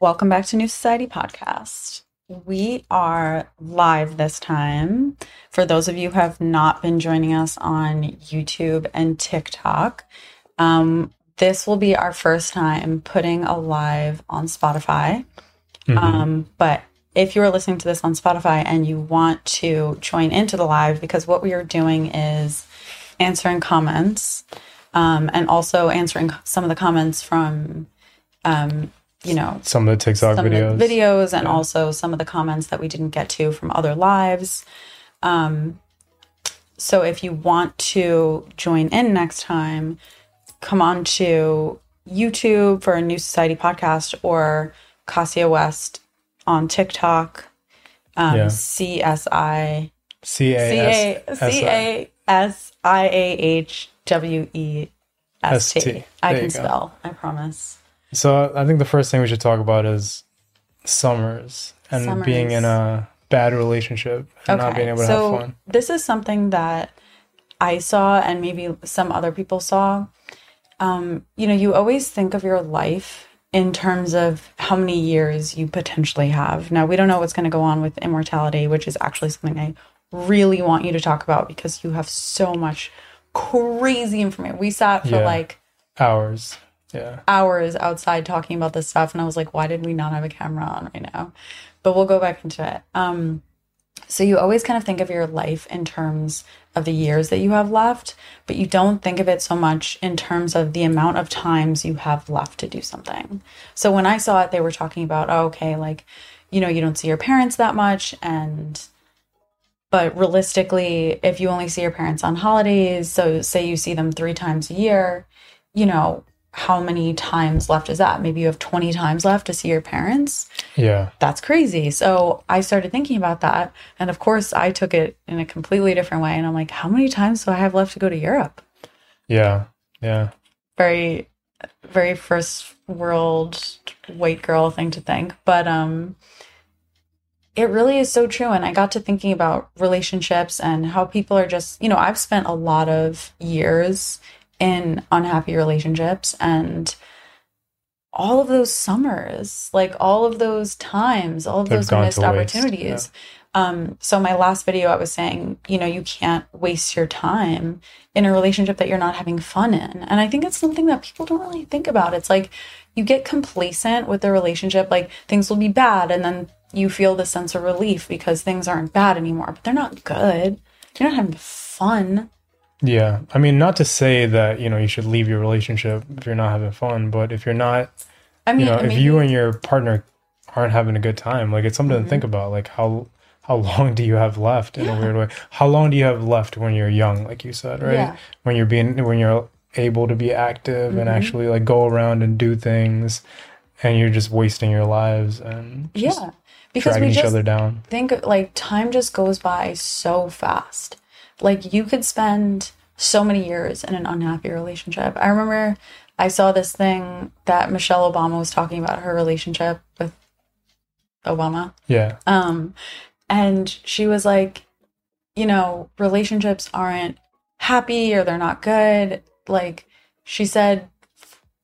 Welcome back to New Society Podcast. We are live this time. For those of you who have not been joining us on YouTube and TikTok, um, this will be our first time putting a live on Spotify. Mhm. Um, but if you are listening to this on Spotify and you want to join into the live, because what we are doing is answering comments um, and also answering some of the comments from, um, you know, Some of the TikTok some videos. of the videos and Yeah. also some of the comments that we didn't get to from other lives. Um, so if you want to join in next time, come on to YouTube for a New Society podcast or Casiah West on TikTok. Um, Yeah. CSI C A C A S C A S I A H W E S T. S-T. I can spell. I promise. So I think the first thing we should talk about is summers and being in a bad relationship and not being able to so have fun. this is something that I saw and maybe some other people saw. Um, you know, you always think of your life in terms of how many years you potentially have. Now, we don't know what's going to go on with immortality, which is actually something I really want you to talk about because you have so much crazy information. We sat for Yeah. like Hours. Yeah. hours outside talking about this stuff and I was like, why did we not have a camera on right now? But we'll go back into it. Um so you always kind of think of your life in terms of the years that you have left, but you don't think of it so much in terms of the amount of times you have left to do something. So when I saw it, they were talking about, oh, okay, like, you know, you don't see your parents that much and but realistically, if you only see your parents on holidays, so say you see them 3 times a year, you know, how many times left is that? Maybe you have 20 times left to see your parents. Yeah. That's crazy. So I started thinking about that. And of course, I took it in a completely different way. And I'm like, how many times do I have left to go to Europe? Yeah. Yeah. Very, very first world white girl thing to think. But, um, it really is so true. And I got to thinking about relationships and how people are just, you know, I've spent a lot of years in unhappy relationships and all of those summers, like all of those times, all of They've those missed waste, opportunities. Um, so my last video, I was saying, you know, you can't waste your time in a relationship that you're not having fun in. And I think it's something that people don't really think about. It's like you get complacent with the relationship, like things will be bad, and then you feel the sense of relief because things aren't bad anymore, but they're not good. You're not having fun. Yeah. I mean, not to say that, you know, you should leave your relationship if you're not having fun, but if you're not, I mean, you know, if you and your partner aren't having a good time, like it's something Mm-hmm. to think about. Like how how long do you have left in a weird way? How long do you have left when you're young, like you said, right? Yeah. When you're being when you're able to be active and Mhm. actually like go around and do things and you're just wasting your lives and just yeah, because dragging we each just other down. think like time just goes by so fast. Like you could spend so many years in an unhappy relationship. I remember I saw this thing that Michelle Obama was talking about her relationship with Obama. Yeah. Um, and she was like, you know, relationships aren't happy or they're not good. Like she said,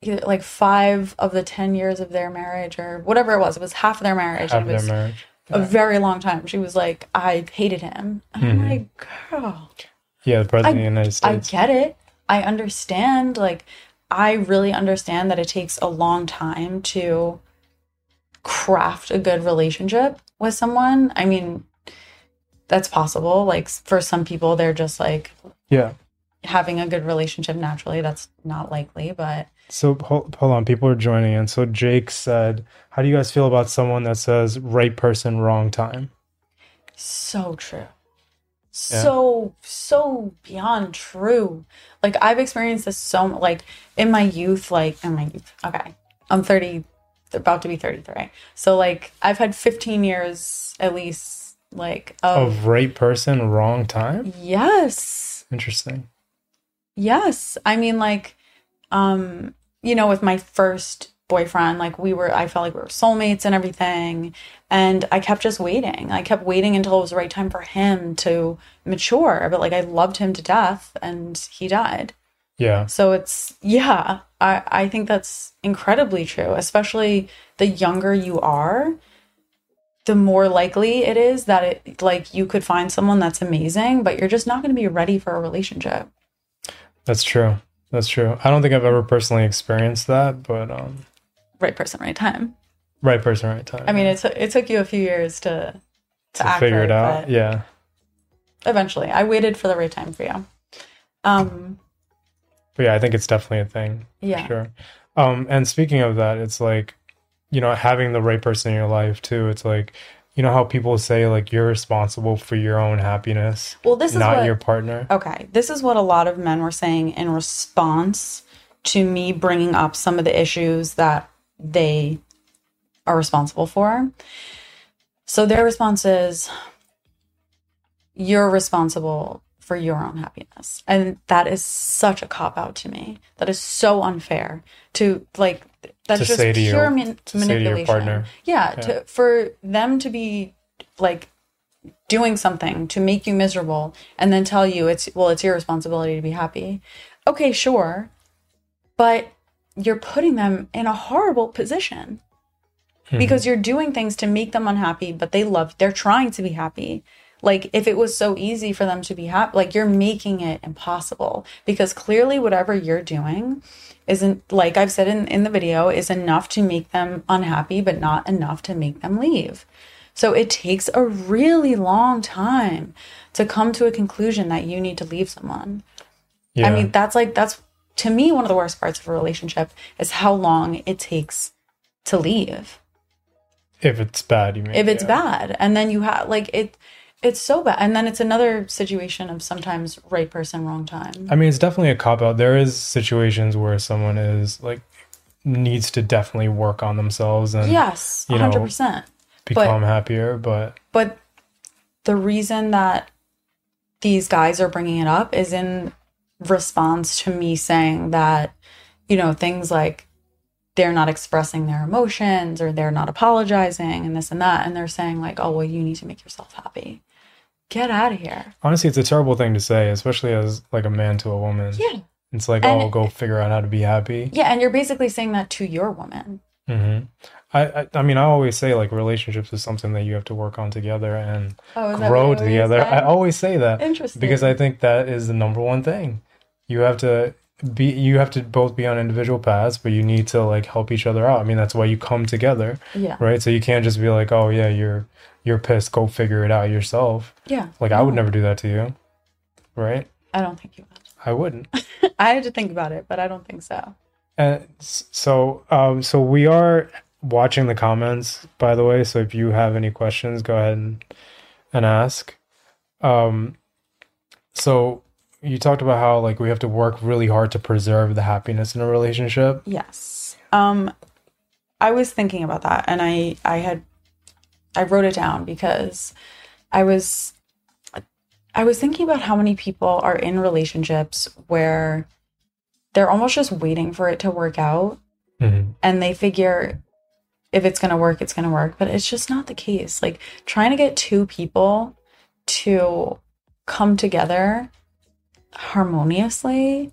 like five of the 10 years of their marriage or whatever it was, it was half of their marriage. Half it was their marriage. A very long time. She was like, I hated him. And I'm Mhm. like, girl, Yeah, the president of the United States. I get it. I understand. Like, I really understand that it takes a long time to craft a good relationship with someone. I mean, that's possible. Like, for some people, they're just like yeah. having a good relationship naturally. That's not likely, but So hold, hold on, people are joining in. So Jake said, "How do you guys feel about someone that says right person, wrong time?" So true. Yeah. So so beyond true. Like I've experienced this so like in my youth, like in my youth. Okay, I'm 30, about to be 33. So like I've had 15 years at least, like of Of right person, wrong time. yes, Interesting. yes. I mean like, um, you know, with my first boyfriend, like we were, I felt like we were soulmates and everything. And I kept just waiting. I kept waiting until it was the right time for him to mature. But like I loved him to death and he died. Yeah. So it's yeah, I I think that's incredibly true, especially the younger you are, the more likely it is that it like you could find someone that's amazing, but you're just not going to be ready for a relationship. That's true. That's true. I don't think I've ever personally experienced that, but um right person, right time. Right person, right time. I mean, it, t- it took you a few years to to, to figure it out. Yeah. Eventually, I waited for the right time for you. Um, but yeah, I think it's definitely a thing. Yeah. Sure. Um, and speaking of that, it's like, you know, having the right person in your life too. It's like, you know how people say like you're responsible for your own happiness. Well, this is not what, your partner. Okay, this is what a lot of men were saying in response to me bringing up some of the issues that they are responsible for. So their response is, "You're responsible for your own happiness. And that is such a cop out to me. That is so unfair to like that's to just pure your, man- manipulation. Yeah, yeah, to for them to be like doing something to make you miserable and then tell you it's well it's your responsibility to be happy. Okay, sure. But you're putting them in a horrible position. Mm-hmm. Because you're doing things to make them unhappy, but they love they're trying to be happy like if it was so easy for them to be happy like you're making it impossible because clearly whatever you're doing isn't like i've said in, in the video is enough to make them unhappy but not enough to make them leave so it takes a really long time to come to a conclusion that you need to leave someone yeah. i mean that's like that's to me one of the worst parts of a relationship is how long it takes to leave if it's bad you mean if it's yeah. bad and then you have like it it's so bad. And then it's another situation of sometimes right person, wrong time. I mean, it's definitely a cop out. There is situations where someone is like needs to definitely work on themselves and yes, you 100%. Know, become but, happier, but but the reason that these guys are bringing it up is in response to me saying that you know things like they're not expressing their emotions or they're not apologizing and this and that and they're saying like oh well you need to make yourself happy get out of here. Honestly, it's a terrible thing to say, especially as like a man to a woman. Yeah. It's like, and, oh, go figure out how to be happy. Yeah, and you're basically saying that to your woman. Mm-hmm. I, I, I mean, I always say like relationships is something that you have to work on together and oh, grow together. I always say that. Interesting. Because I think that is the number one thing. You have to be you have to both be on individual paths but you need to like help each other out. I mean that's why you come together yeah. right? So you can't just be like oh yeah you're you're pissed. Go figure it out yourself. Yeah. Like no. i would never do that to you right? I don't think you would. I wouldn't. I had to think about it but i don't think so. And so um so we are watching the comments by the way. So if you have any questions go ahead and and ask. Um so you talked about how like we have to work really hard to preserve the happiness in a relationship. Yes. Um I was thinking about that and I I had I wrote it down because I was I was thinking about how many people are in relationships where they're almost just waiting for it to work out mm-hmm. and they figure if it's going to work it's going to work but it's just not the case like trying to get two people to come together harmoniously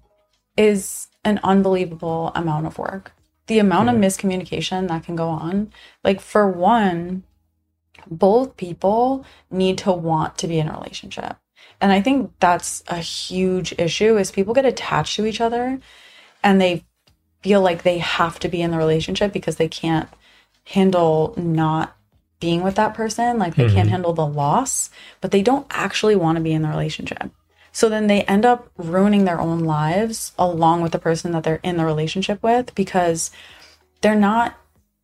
is an unbelievable amount of work. The amount of miscommunication that can go on, like for one, both people need to want to be in a relationship. And I think that's a huge issue is people get attached to each other and they feel like they have to be in the relationship because they can't handle not being with that person, like they mm-hmm. can't handle the loss, but they don't actually want to be in the relationship. So then they end up ruining their own lives along with the person that they're in the relationship with because they're not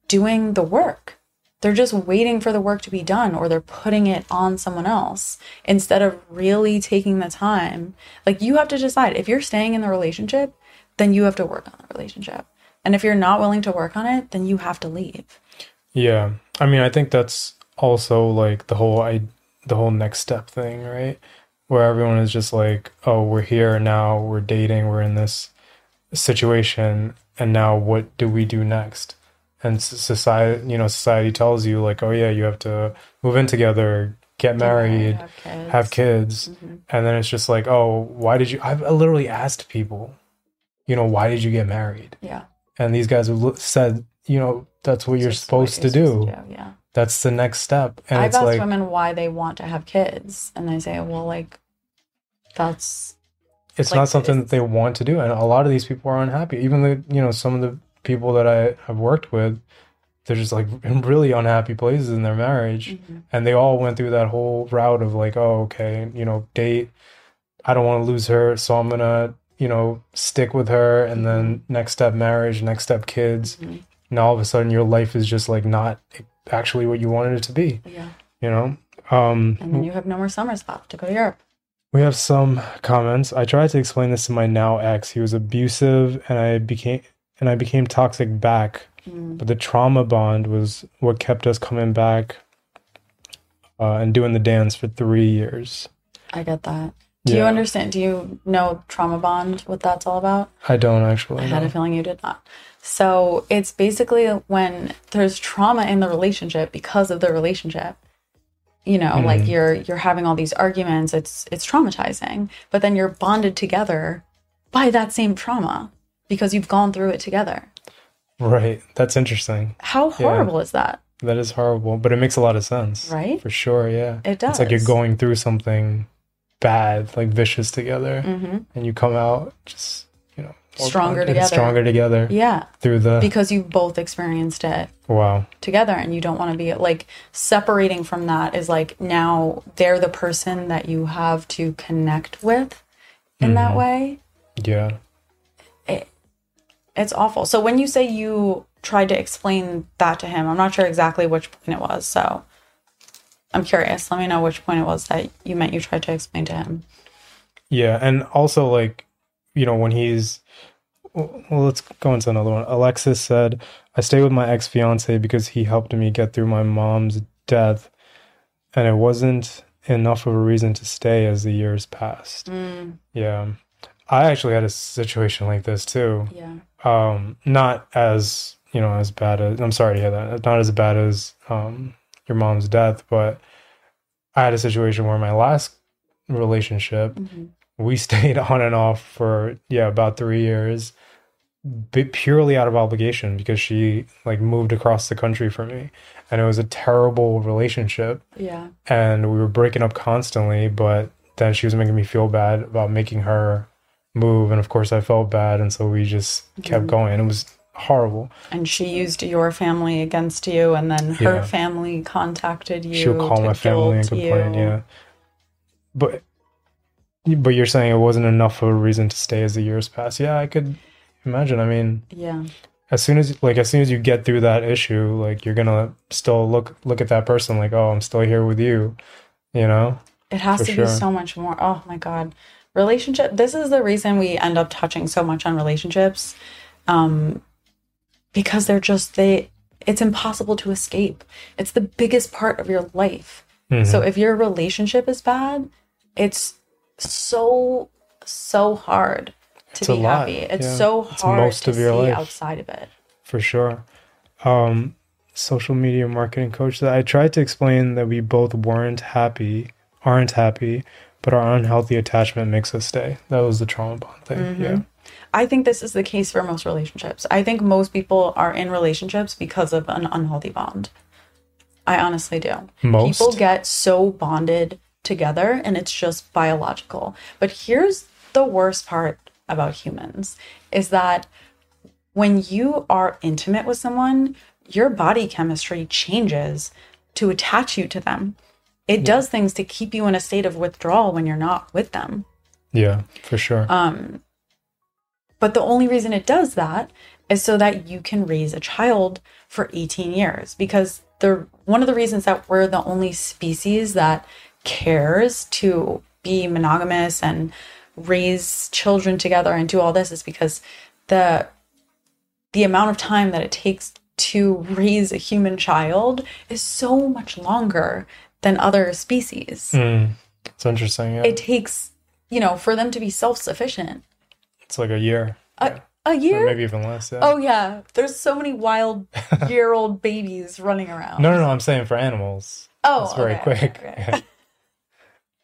doing the work. They're just waiting for the work to be done or they're putting it on someone else instead of really taking the time. Like you have to decide if you're staying in the relationship, then you have to work on the relationship. And if you're not willing to work on it, then you have to leave. Yeah. I mean, I think that's also like the whole I the whole next step thing, right? Where everyone is just like, oh, we're here now, we're dating, we're in this situation, and now what do we do next? And society, you know, society tells you like, oh yeah, you have to move in together, get married, have kids, have kids. Mm-hmm. and then it's just like, oh, why did you? I've literally asked people, you know, why did you get married? Yeah. And these guys have said, you know, that's what you're Just what supposed you're to do. supposed to Yeah. That's the next step. And I've asked like, women why they want to have kids, and they say, well, like, that's it's like, not something that they want to do. And a lot of these people are unhappy. Even the, you know, some of the people that I have worked with, they're just like in really unhappy places in their marriage. Mhm. And they all went through that whole route of like, oh, okay, you know, date. I don't want to lose her. So I'm going to, you know, stick with her. And then next step, marriage, next step, kids. Mhm. And all of a sudden, your life is just like not actually what you wanted it to be, yeah. you know? Um, And then you have no more summers left to go to Europe. we have some comments. I tried to explain this to my now ex. He was abusive and I became and I became toxic back. Mm. But the trauma bond was what kept us coming back uh, and doing the dance for three years. I get that. Do you understand? Do you know trauma bond? What that's all about? I don't actually I had a feeling you did not. So it's basically when there's trauma in the relationship because of the relationship. You know, like Mhm. you're you're having all these arguments. It's it's traumatizing, but then you're bonded together by that same trauma because you've gone through it together. Right. That's interesting. How horrible is that? That is horrible, but it makes a lot of sense. Right? For sure, yeah. It does. It's like you're going through something bad, like vicious together, hmm and you come out just, you know, more Stronger together. Stronger together Yeah, through the because you've both experienced it wow. together and you don't want to be like separating from that is like now they're the person that you have to connect with in that Mhm. way Yeah. It, it's awful so when you say you tried to explain that to him i'm not sure exactly which point it was so i'm curious let me know which point it was that you meant you tried to explain to him Yeah, and also like, you know, when he's well, let's go into another one. Alexis said, "I stayed with my ex-fiance because he helped me get through my mom's death, and it wasn't enough of a reason to stay as the years passed." mm, Yeah. I actually had a situation like this too. yeah Um not as, you know, as bad as I'm sorry to hear that. Not as bad as um your mom's death, but I had a situation where my last relationship hmm we stayed on and off for yeah about three years but purely out of obligation because she like moved across the country for me. And it was a terrible relationship. Yeah. And we were breaking up constantly but then she was making me feel bad about making her move. And of course i felt bad. And so we just kept Mhm. going. It was horrible. And she used your family against you and then her Yeah. family contacted you she would call my family and complain you. yeah. But but you're saying it wasn't enough of a reason to stay as the years pass yeah i could imagine i mean yeah as soon as like as soon as you get through that issue like you're gonna still look look at that person like oh i'm still here with you you know It has For to sure. be so much more. Oh my God. Relationship. This is the reason we end up touching so much on relationships. Um, because they're just, they, it's impossible to escape. It's the biggest part of your life. Mhm. So if your relationship is bad, it's so, so hard to It's be happy. It's yeah. so It's hard most to of your see life. outside of it. for sure um social media marketing coach that i tried to explain that we both weren't happy aren't happy but our unhealthy attachment makes us stay that was the trauma bond thing Mm-hmm. yeah I think this is the case for most relationships. I think most people are in relationships because of an unhealthy bond. I honestly do. Most? people get so bonded together and it's just biological. But here's the worst part about humans is that when you are intimate with someone, your body chemistry changes to attach you to them. It does things to keep you in a state of withdrawal when you're not with them. yeah for sure Um, but the only reason it does that is so that you can raise a child for 18 years because the one of the reasons that we're the only species that cares to be monogamous and raise children together and do all this is because the the amount of time that it takes to raise a human child is so much longer than other species. Mm, it's interesting yeah It takes, you know, for them to be self-sufficient it's like a year a, a or year? maybe even less yeah Oh yeah, there's so many wild year-old babies running around. no no no i'm saying for animals oh, it's very okay, quick okay.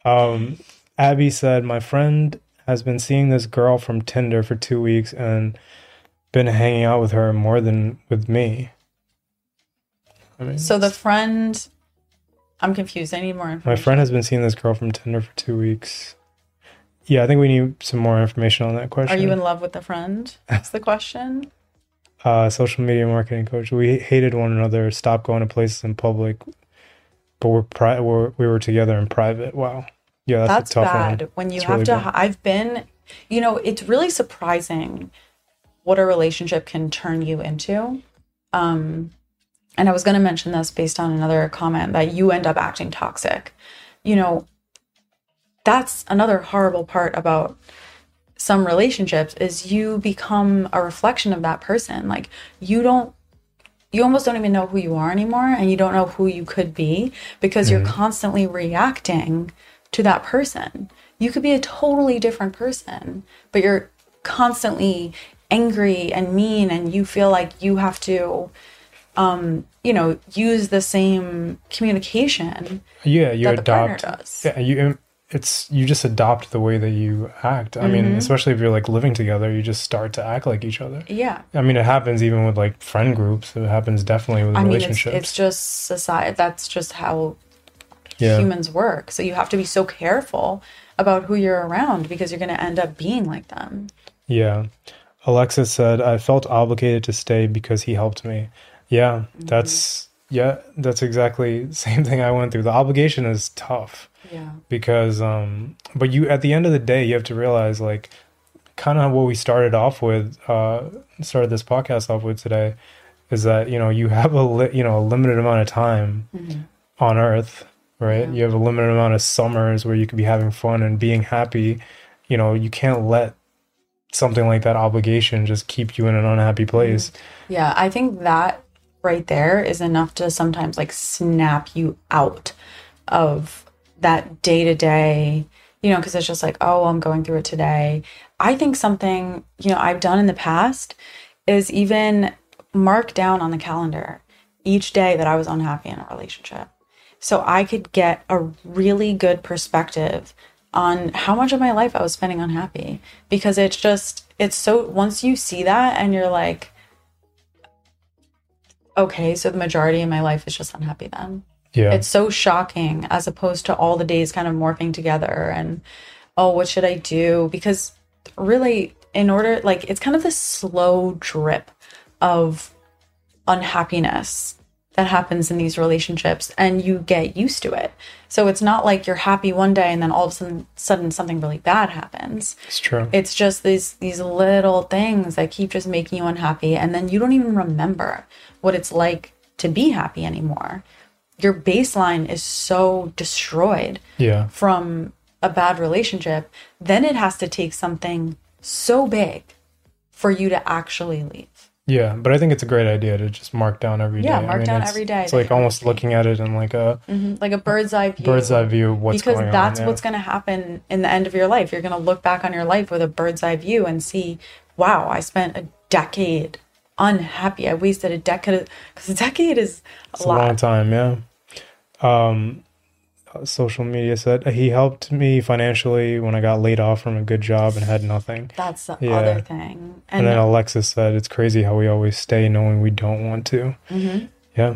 um abby said my friend has been seeing this girl from Tinder for two weeks and been hanging out with her more than with me. I mean, So the friend, I'm confused. I need more information. my friend has been seeing this girl from Tinder for two weeks. Yeah, I think we need some more information on that question. Are you in love with the friend? That's the question. uh, social media marketing coach. We hated one another. Stopped going to places in public, but we're, pri- we're we were together in private. Wow. Yeah, that's, That's, bad one. when you It's have really to. bad. I've been, you know, it's really surprising what a relationship can turn you into. Um, and I was going to mention this based on another comment that you end up acting toxic. You know, that's another horrible part about some relationships is you become a reflection of that person. Like you don't you almost don't even know who you are anymore and you don't know who you could be because you're constantly reacting to that person. You could be a totally different person, but you're constantly angry and mean and you feel like you have to um you know use the same communication Yeah, you adopt. does. Yeah, you it's you just adopt the way that you act. I mean, Mm-hmm. especially if you're like living together, you just start to act like each other. Yeah. I mean, it happens even with like friend groups. It happens definitely with I mean, it's, relationships. it's just society. That's just how yeah, humans work. So you have to be so careful about who you're around because you're going to end up being like them. yeah. Alexis said, "I felt obligated to stay because he helped me." Yeah, Mm-hmm. that's yeah, that's exactly the same thing I went through. The obligation is tough. Yeah. because um but you at the end of the day you have to realize like kind of what we started off with uh started this podcast off with today is that you know you have a li- you know a limited amount of time on earth right Yeah. you have a limited amount of summers where you could be having fun and being happy you know you can't let something like that obligation just keep you in an unhappy mm-hmm. place Yeah. I think that right there is enough to sometimes like snap you out of that day to day, you know, because it's just like, oh, I'm going through it today. I think something, you know, I've done in the past is even mark down on the calendar each day that I was unhappy in a relationship. So I could get a really good perspective on how much of my life I was spending unhappy because it's just, it's so, once you see that and you're like, okay, so the majority of my life is just unhappy then. yeah It's so shocking as opposed to all the days kind of morphing together and, oh, what should I do? Because really, in order, like, it's kind of this slow drip of unhappiness that happens in these relationships and you get used to it. So it's not like you're happy one day and then all of a sudden, sudden something really bad happens. It's true. It's just these these little things that keep just making you unhappy and then you don't even remember what it's like to be happy anymore. Your baseline is so destroyed yeah. from a bad relationship then it has to take something so big for you to actually leave Yeah, but I think it's a great idea to just mark down every day. Yeah, I mark down it's- every day It's like almost looking at it in like a Mhm. like a bird's eye view bird's eye view of what's because going that's on. yeah. what's going to happen in the end of your life. You're going to look back on your life with a bird's eye view and see, wow, I spent a decade unhappy. I wasted a decade because a decade is a It's a long time, yeah. Um, social media said he helped me financially when I got laid off from a good job and had nothing. That's the Yeah. other thing. And, And, then Alexis said it's crazy how we always stay knowing we don't want to. Mhm. Yeah,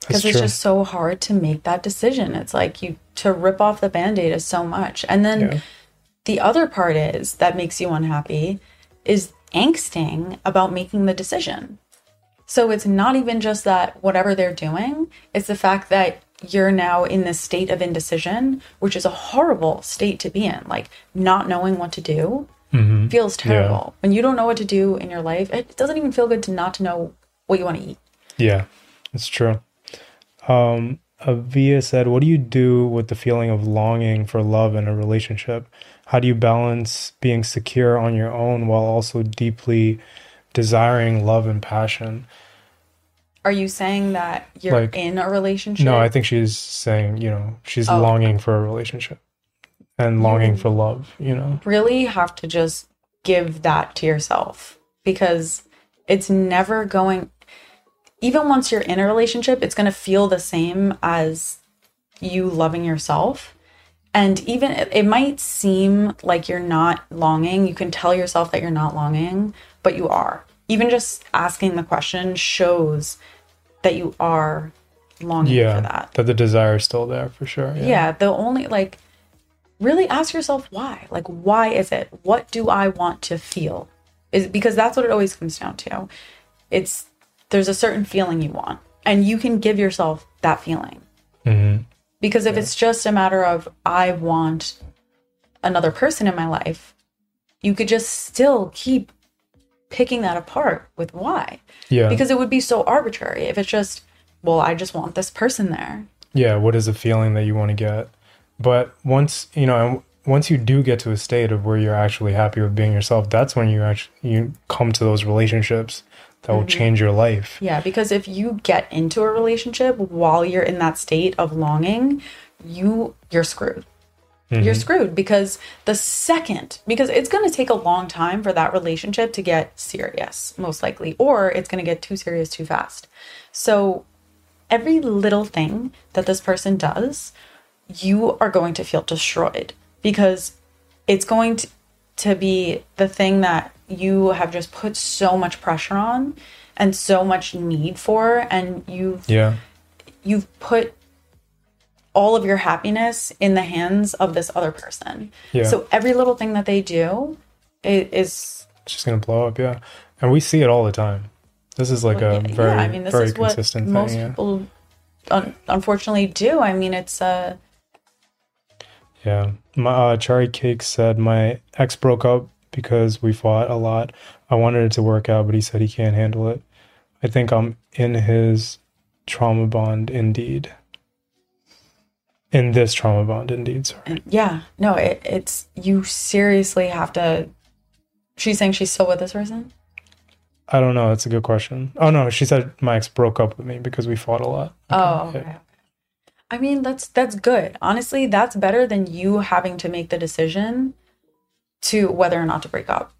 because it's just so hard to make that decision. It's like you to rip off the band-aid is so much. And then Yeah. the other part is that makes you unhappy is angsting about making the decision. So it's not even just that whatever they're doing, it's the fact that you're now in this state of indecision, which is a horrible state to be in. Like not knowing what to do Mhm. feels terrible. When you don't know what to do in your life, it doesn't even feel good to not to know what you want to eat. Yeah, it's true. Um, Avia said, "What do you do with the feeling of longing for love in a relationship? How do you balance being secure on your own while also deeply desiring love and passion?" Are you saying that you're Like- in a relationship? No, I think she's saying, you know, she's Oh. longing for a relationship and mm. longing for love. You know, really have to just give that to yourself because it's never going even once you're in a relationship it's going to feel the same as you loving yourself And even it might seem like you're not longing, you can tell yourself that you're not longing, but you are. Even just asking the question shows that you are longing yeah for that. that the desire is still there for sure yeah, Yeah, the only like really ask yourself why. Like why is it? What do I want to feel? Is because that's what it always comes down to. It's there's a certain feeling you want and you can give yourself that feeling. Mhm. Because if it's just a matter of I want another person in my life, you could just still keep picking that apart with why. yeah Because it would be so arbitrary if it's just well, I just want this person there. yeah what is the feeling that you want to get but once you know once you do get to a state of where you're actually happy with being yourself that's when you actually you come to those relationships that will mm-hmm. change your life Yeah, because if you get into a relationship while you're in that state of longing, you you're screwed. You're mm-hmm. screwed because the second because it's going to take a long time for that relationship to get serious, most likely, or it's going to get too serious too fast. So every little thing that this person does, you are going to feel destroyed because it's going to, to be the thing that you have just put so much pressure on and so much need for and you've yeah you've put all of your happiness in the hands of this other person. Yeah. So every little thing that they do it is it's just gonna blow up yeah and we see it all the time this is like a yeah, very yeah, I mean this very is what consistent most thing yeah. people un- unfortunately do. I mean it's uh Yeah. My uh, Cherry Cake said my ex broke up because we fought a lot. I wanted it to work out, but he said he can't handle it. I think I'm in his trauma bond indeed. In this trauma bond indeed, sorry. yeah, no, it, it's you seriously have to She's saying she's still with this person? I don't know. That's a good question. Oh no, she said my ex broke up with me because we fought a lot. Oh, Yeah. I mean, that's that's good. Honestly, that's better than you having to make the decision to whether or not to break up.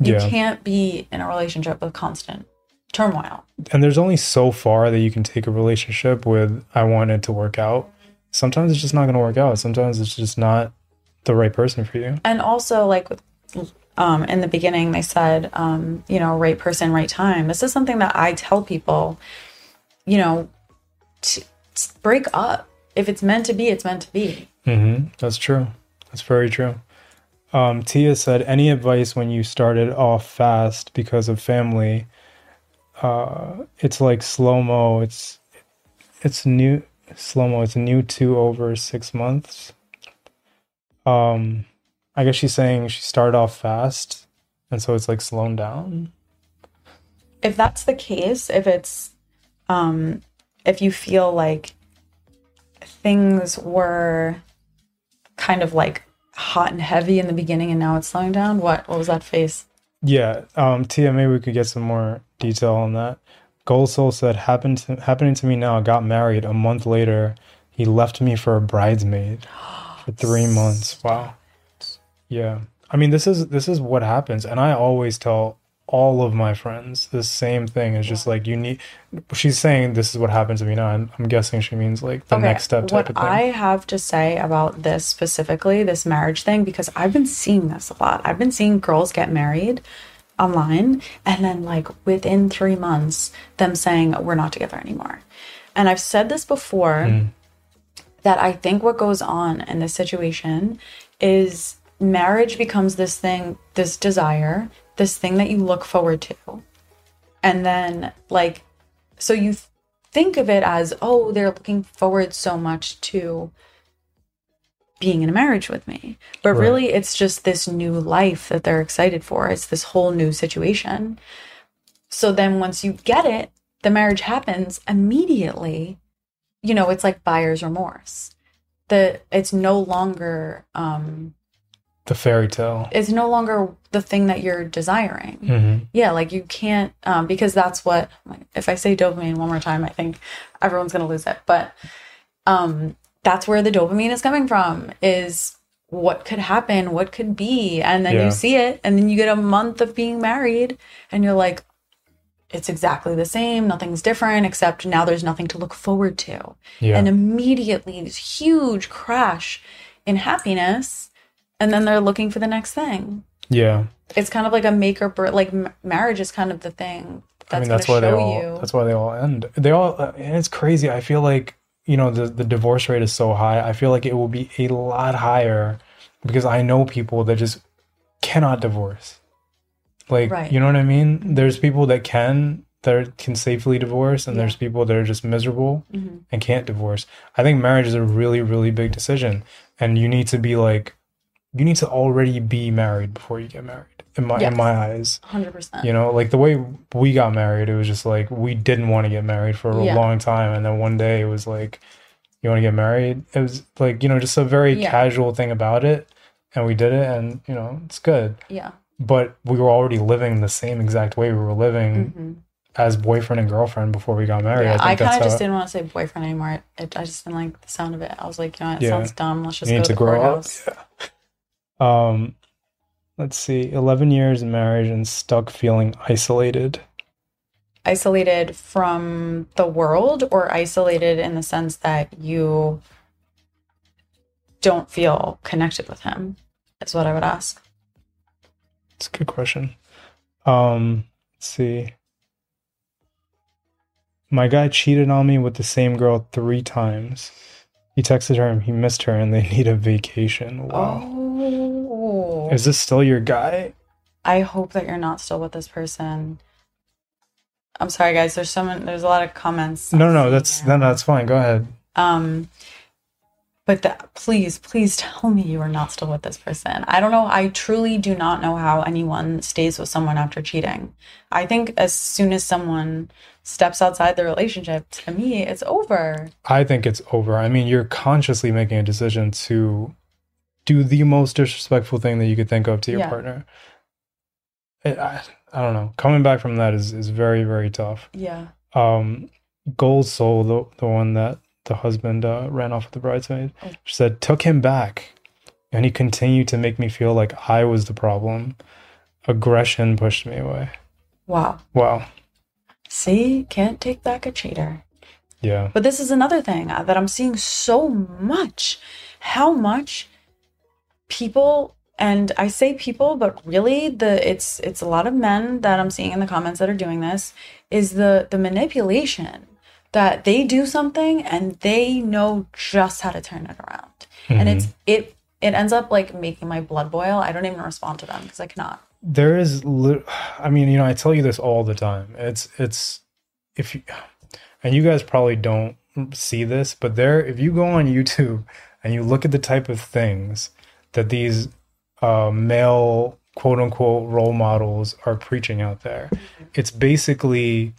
You Yeah. can't be in a relationship with constant turmoil. And there's only so far that you can take a relationship with I want it to work out. Sometimes it's just not gonna work out. Sometimes it's just not the right person for you. And also, like with um, in the beginning, they said, um, you know, right person, right time. This is something that I tell people, you know, to, to break up. If it's meant to be, it's meant to be. hmm That's true. That's very true. Um, Tia said, "Any advice when you started off fast because of family? Uh, it's like slow mo. It's it's new slow mo. It's new to over six months. Um, I guess she's saying she started off fast, and so it's like slowing down. if that's the case, if it's um if you feel like things were kind of like hot and heavy in the beginning and now it's slowing down, what what was that face? Yeah, um, Tia, maybe we could get some more detail on that. Gold Soul said, "Happened to, happening to me now. I got married a month later. He left me for a bridesmaid for three months. Wow. Yeah, I mean, this is this is what happens, and I always tell all of my friends the same thing. It's just like you need. She's saying this is what happened to me now, and I'm guessing she means like the next step type what of thing. I have to say about this specifically, this marriage thing, because I've been seeing this a lot. I've been seeing girls get married online and then like within three months them saying we're not together anymore. And I've said this before hmm. that I think what goes on in this situation is marriage becomes this thing, this desire, this thing that you look forward to. And then, like, so you th- think of it as, oh, they're looking forward so much to being in a marriage with me. But Right. really, it's just this new life that they're excited for. It's this whole new situation. So then, once you get it, the marriage happens immediately. You know, it's like buyer's remorse. The it's no longer um the fairy tale. it's no longer the thing that you're desiring. hmm Yeah, like you can't um because that's what if I say dopamine one more time, I think everyone's gonna lose it. But um that's where the dopamine is coming from is what could happen, what could be, and then Yeah. you see it, and then you get a month of being married, and you're like, it's exactly the same, nothing's different, except now there's nothing to look forward to Yeah. and immediately this huge crash in happiness and then they're looking for the next thing. Yeah. It's kind of like a make or break. Like m- marriage is kind of the thing that's I mean, that's why they all. you. That's why they all end. They all. uh, And it's crazy. I feel like you know the the divorce rate is so high. I feel like it will be a lot higher because I know people that just cannot divorce. Like Right. you know what I mean? There's people that can that can safely divorce, and Yeah. there's people that are just miserable Mhm. and can't divorce. I think marriage is a really really big decision, and you need to be like, you need to already be married before you get married. In my Yes. in my eyes. 100%. You know, like the way we got married, it was just like we didn't want to get married for a Yeah. long time. And then one day it was like, you want to get married? It was like, you know, just a very Yeah. casual thing about it. And we did it and, you know, it's good. yeah. But we were already living the same exact way we were living hmm as boyfriend and girlfriend before we got married. Yeah, I, think kind of just how- didn't want to say boyfriend anymore. It, it, I just didn't like the sound of it. I was like, you know, it Yeah. sounds dumb. Let's just you go need to to the grow up. Yeah. Um, let's see, 11 years in marriage and stuck feeling isolated. Isolated from the world, or isolated in the sense that you don't feel connected with him, is what I would ask. It's a good question. Um, let's see. My guy cheated on me with the same girl three times. He texted her and he missed her and they need a vacation. Wow. Oh. Is this still your guy? I hope that you're not still with this person. I'm sorry, guys. There's some. There's a lot of comments. No, no, that's no, no, that's fine. Go ahead. Um, but that, please, please tell me you are not still with this person. I don't know. I truly do not know how anyone stays with someone after cheating. I think as soon as someone steps outside the relationship, to me, it's over. I think it's over. I mean, you're consciously making a decision to do the most disrespectful thing that you could think of to your Yeah. partner. It, I, I don't know. Coming back from that is is very very tough. Yeah. um gold soul the, the one that the husband uh, ran off with the bridesmaid Oh. she said took him back and he continued to make me feel like i was the problem aggression pushed me away Wow. wow See, can't take back a cheater. yeah But this is another thing uh, that I'm seeing so much. How much people and I say people, but really the it's it's a lot of men that I'm seeing in the comments that are doing this is the the manipulation that they do something and they know just how to turn it around. And mm-hmm. it's it it ends up like making my blood boil. I don't even respond to them because I cannot. there is i mean you know i tell you this all the time it's it's if you and you guys probably don't see this but there if you go on youtube and you look at the type of things that these uh, male quote unquote role models are preaching out there it's basically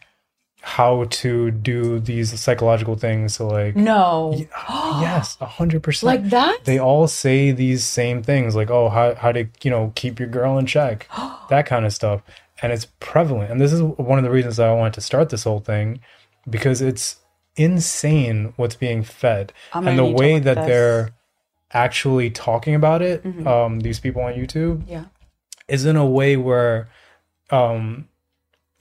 how to do these psychological things to like No. yes a hundred percent Like that? they all say these same things like oh how, how to you know keep your girl in check that kind of stuff and it's prevalent and this is one of the reasons i wanted to start this whole thing because it's insane what's being fed and the way that this. they're actually talking about it Mhm. um these people on youtube Yeah. is in a way where um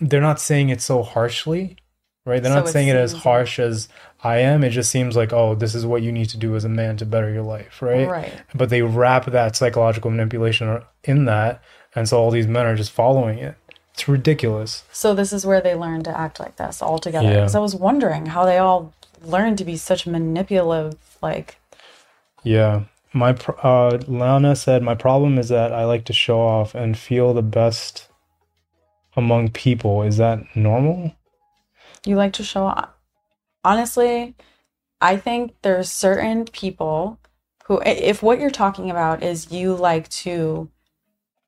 they're not saying it so harshly right they're So not saying it as harsh as i am it just seems like oh this is what you need to do as a man to better your life right Right. but they wrap that psychological manipulation in that and so all these men are just following it it's ridiculous So this is where they learn to act like this all together. Yeah. Because I was wondering how they all learn to be such manipulative. Like, yeah my uh lana said my problem is that i like to show off and feel the best among people is that normal you like to show off. Honestly, I think there's certain people who, if what you're talking about is you like to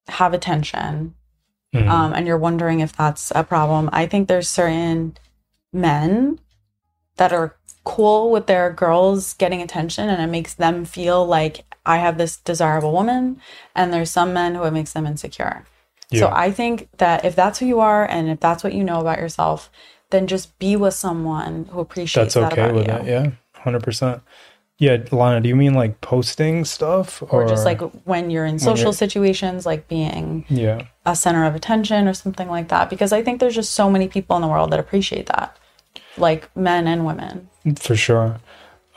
have attention, Mhm. um, and you're wondering if that's a problem, I think there's certain men that are cool with their girls getting attention and it makes them feel like I have this desirable woman. And there's some men who it makes them insecure. So I think that if that's who you are and if that's what you know about yourself, then just be with someone who appreciates that. that's that okay with you. it yeah 100% yeah lana do you mean like posting stuff Or just like when you're in social you're- situations, like being yeah a center of attention or something like that. Because I think there's just so many people in the world that appreciate that, like men and women. for sure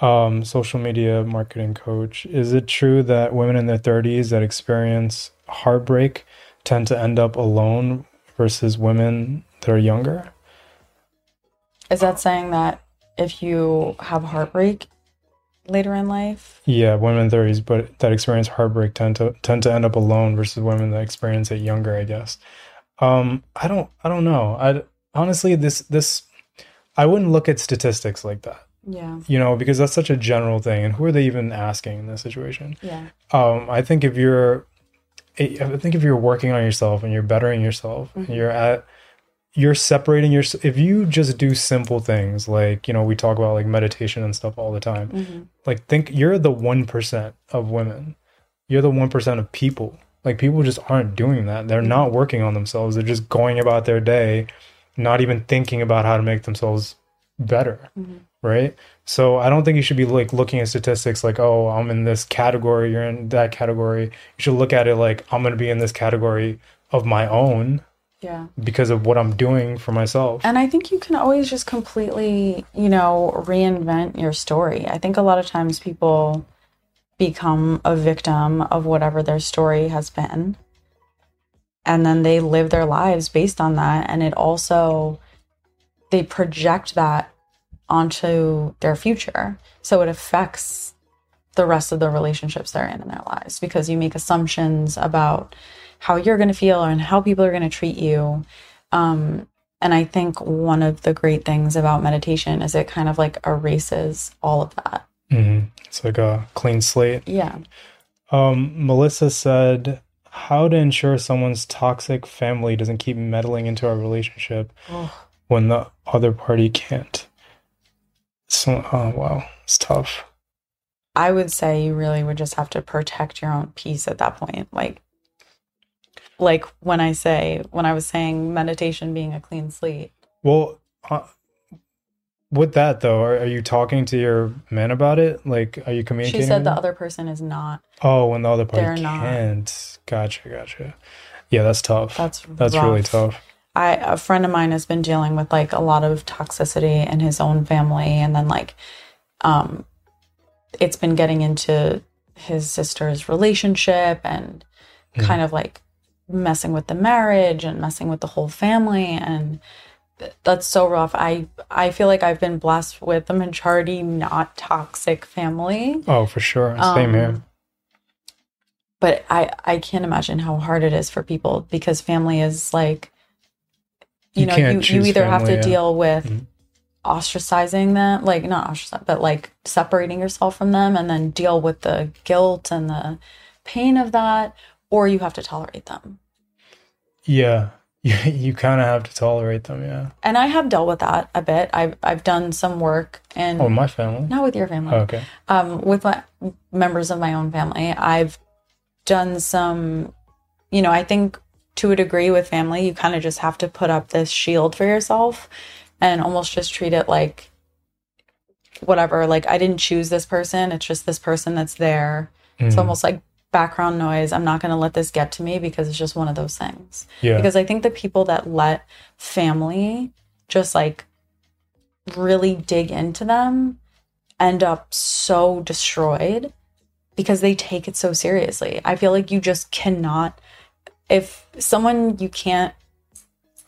Um, social media marketing coach. Is it true that women in their 30s that experience heartbreak tend to end up alone versus women that are younger? Is that saying that if you have heartbreak later in life? Yeah, women in 30s, but that experience heartbreak tend to tend to end up alone versus women that experience it younger, I guess. Um, I don't I don't know. I honestly this this I wouldn't look at statistics like that. Yeah. You know, because that's such a general thing and who are they even asking in this situation? Yeah. Um, I think if you're I think if you're working on yourself and you're bettering yourself, and Mhm. you're at you're separating your if you just do simple things like, you know, we talk about like meditation and stuff all the time hmm like think you're the 1% of women you're the 1% of people like people just aren't doing that they're not working on themselves they're just going about their day not even thinking about how to make themselves better Mhm. right so i don't think you should be like looking at statistics like oh i'm in this category you're in that category you should look at it like i'm going to be in this category of my own Yeah. because of what i'm doing for myself And I think you can always just completely, you know, reinvent your story. I think a lot of times people become a victim of whatever their story has been. And then they live their lives based on that. And it also, they project that onto their future. So it affects the rest of the relationships they're in in their lives because you make assumptions about how you're going to feel and how people are going to treat you. Um, and I think one of the great things about meditation is it kind of like erases all of that. Mhm. it's like a clean slate Yeah. Um, Melissa said, "How to ensure someone's toxic family doesn't keep meddling into our relationship when the other party can't." So, oh wow, it's tough. I would say you really would just have to protect your own peace at that point. Like, like when I say, when I was saying meditation being a clean slate. Well, uh, with that though, are, are you talking to your man about it? Like, are you communicating? She said the other person is not. Oh, when the other party They're not. Gotcha, gotcha. Yeah, that's tough. That's that's really tough. I a friend of mine has been dealing with like a lot of toxicity in his own family and then like um it's been getting into his sister's relationship and Mhm. kind of like messing with the marriage and messing with the whole family and that's so rough. I I feel like I've been blessed with a majority not toxic family. Oh, for sure. Same here. But I I can't imagine how hard it is for people because family is like you, You know you, you either have to yeah. deal with Mhm. ostracizing them like not ostracize but like separating yourself from them and then deal with the guilt and the pain of that or you have to tolerate them. Yeah, you, you kind of have to tolerate them. Yeah. And I have dealt with that a bit. I've I've done some work and Oh, my family. not with your family. Oh, okay. um, with my members of my own family. I've done some, you know, I think to a degree with family, you kind of just have to put up this shield for yourself and almost just treat it like whatever. Like, I didn't choose this person, it's just this person that's there. It's Mhm. almost like background noise. I'm not going to let this get to me because it's just one of those things. Yeah. Because I think the people that let family just like really dig into them end up so destroyed because they take it so seriously. I feel like you just cannot, if someone you can't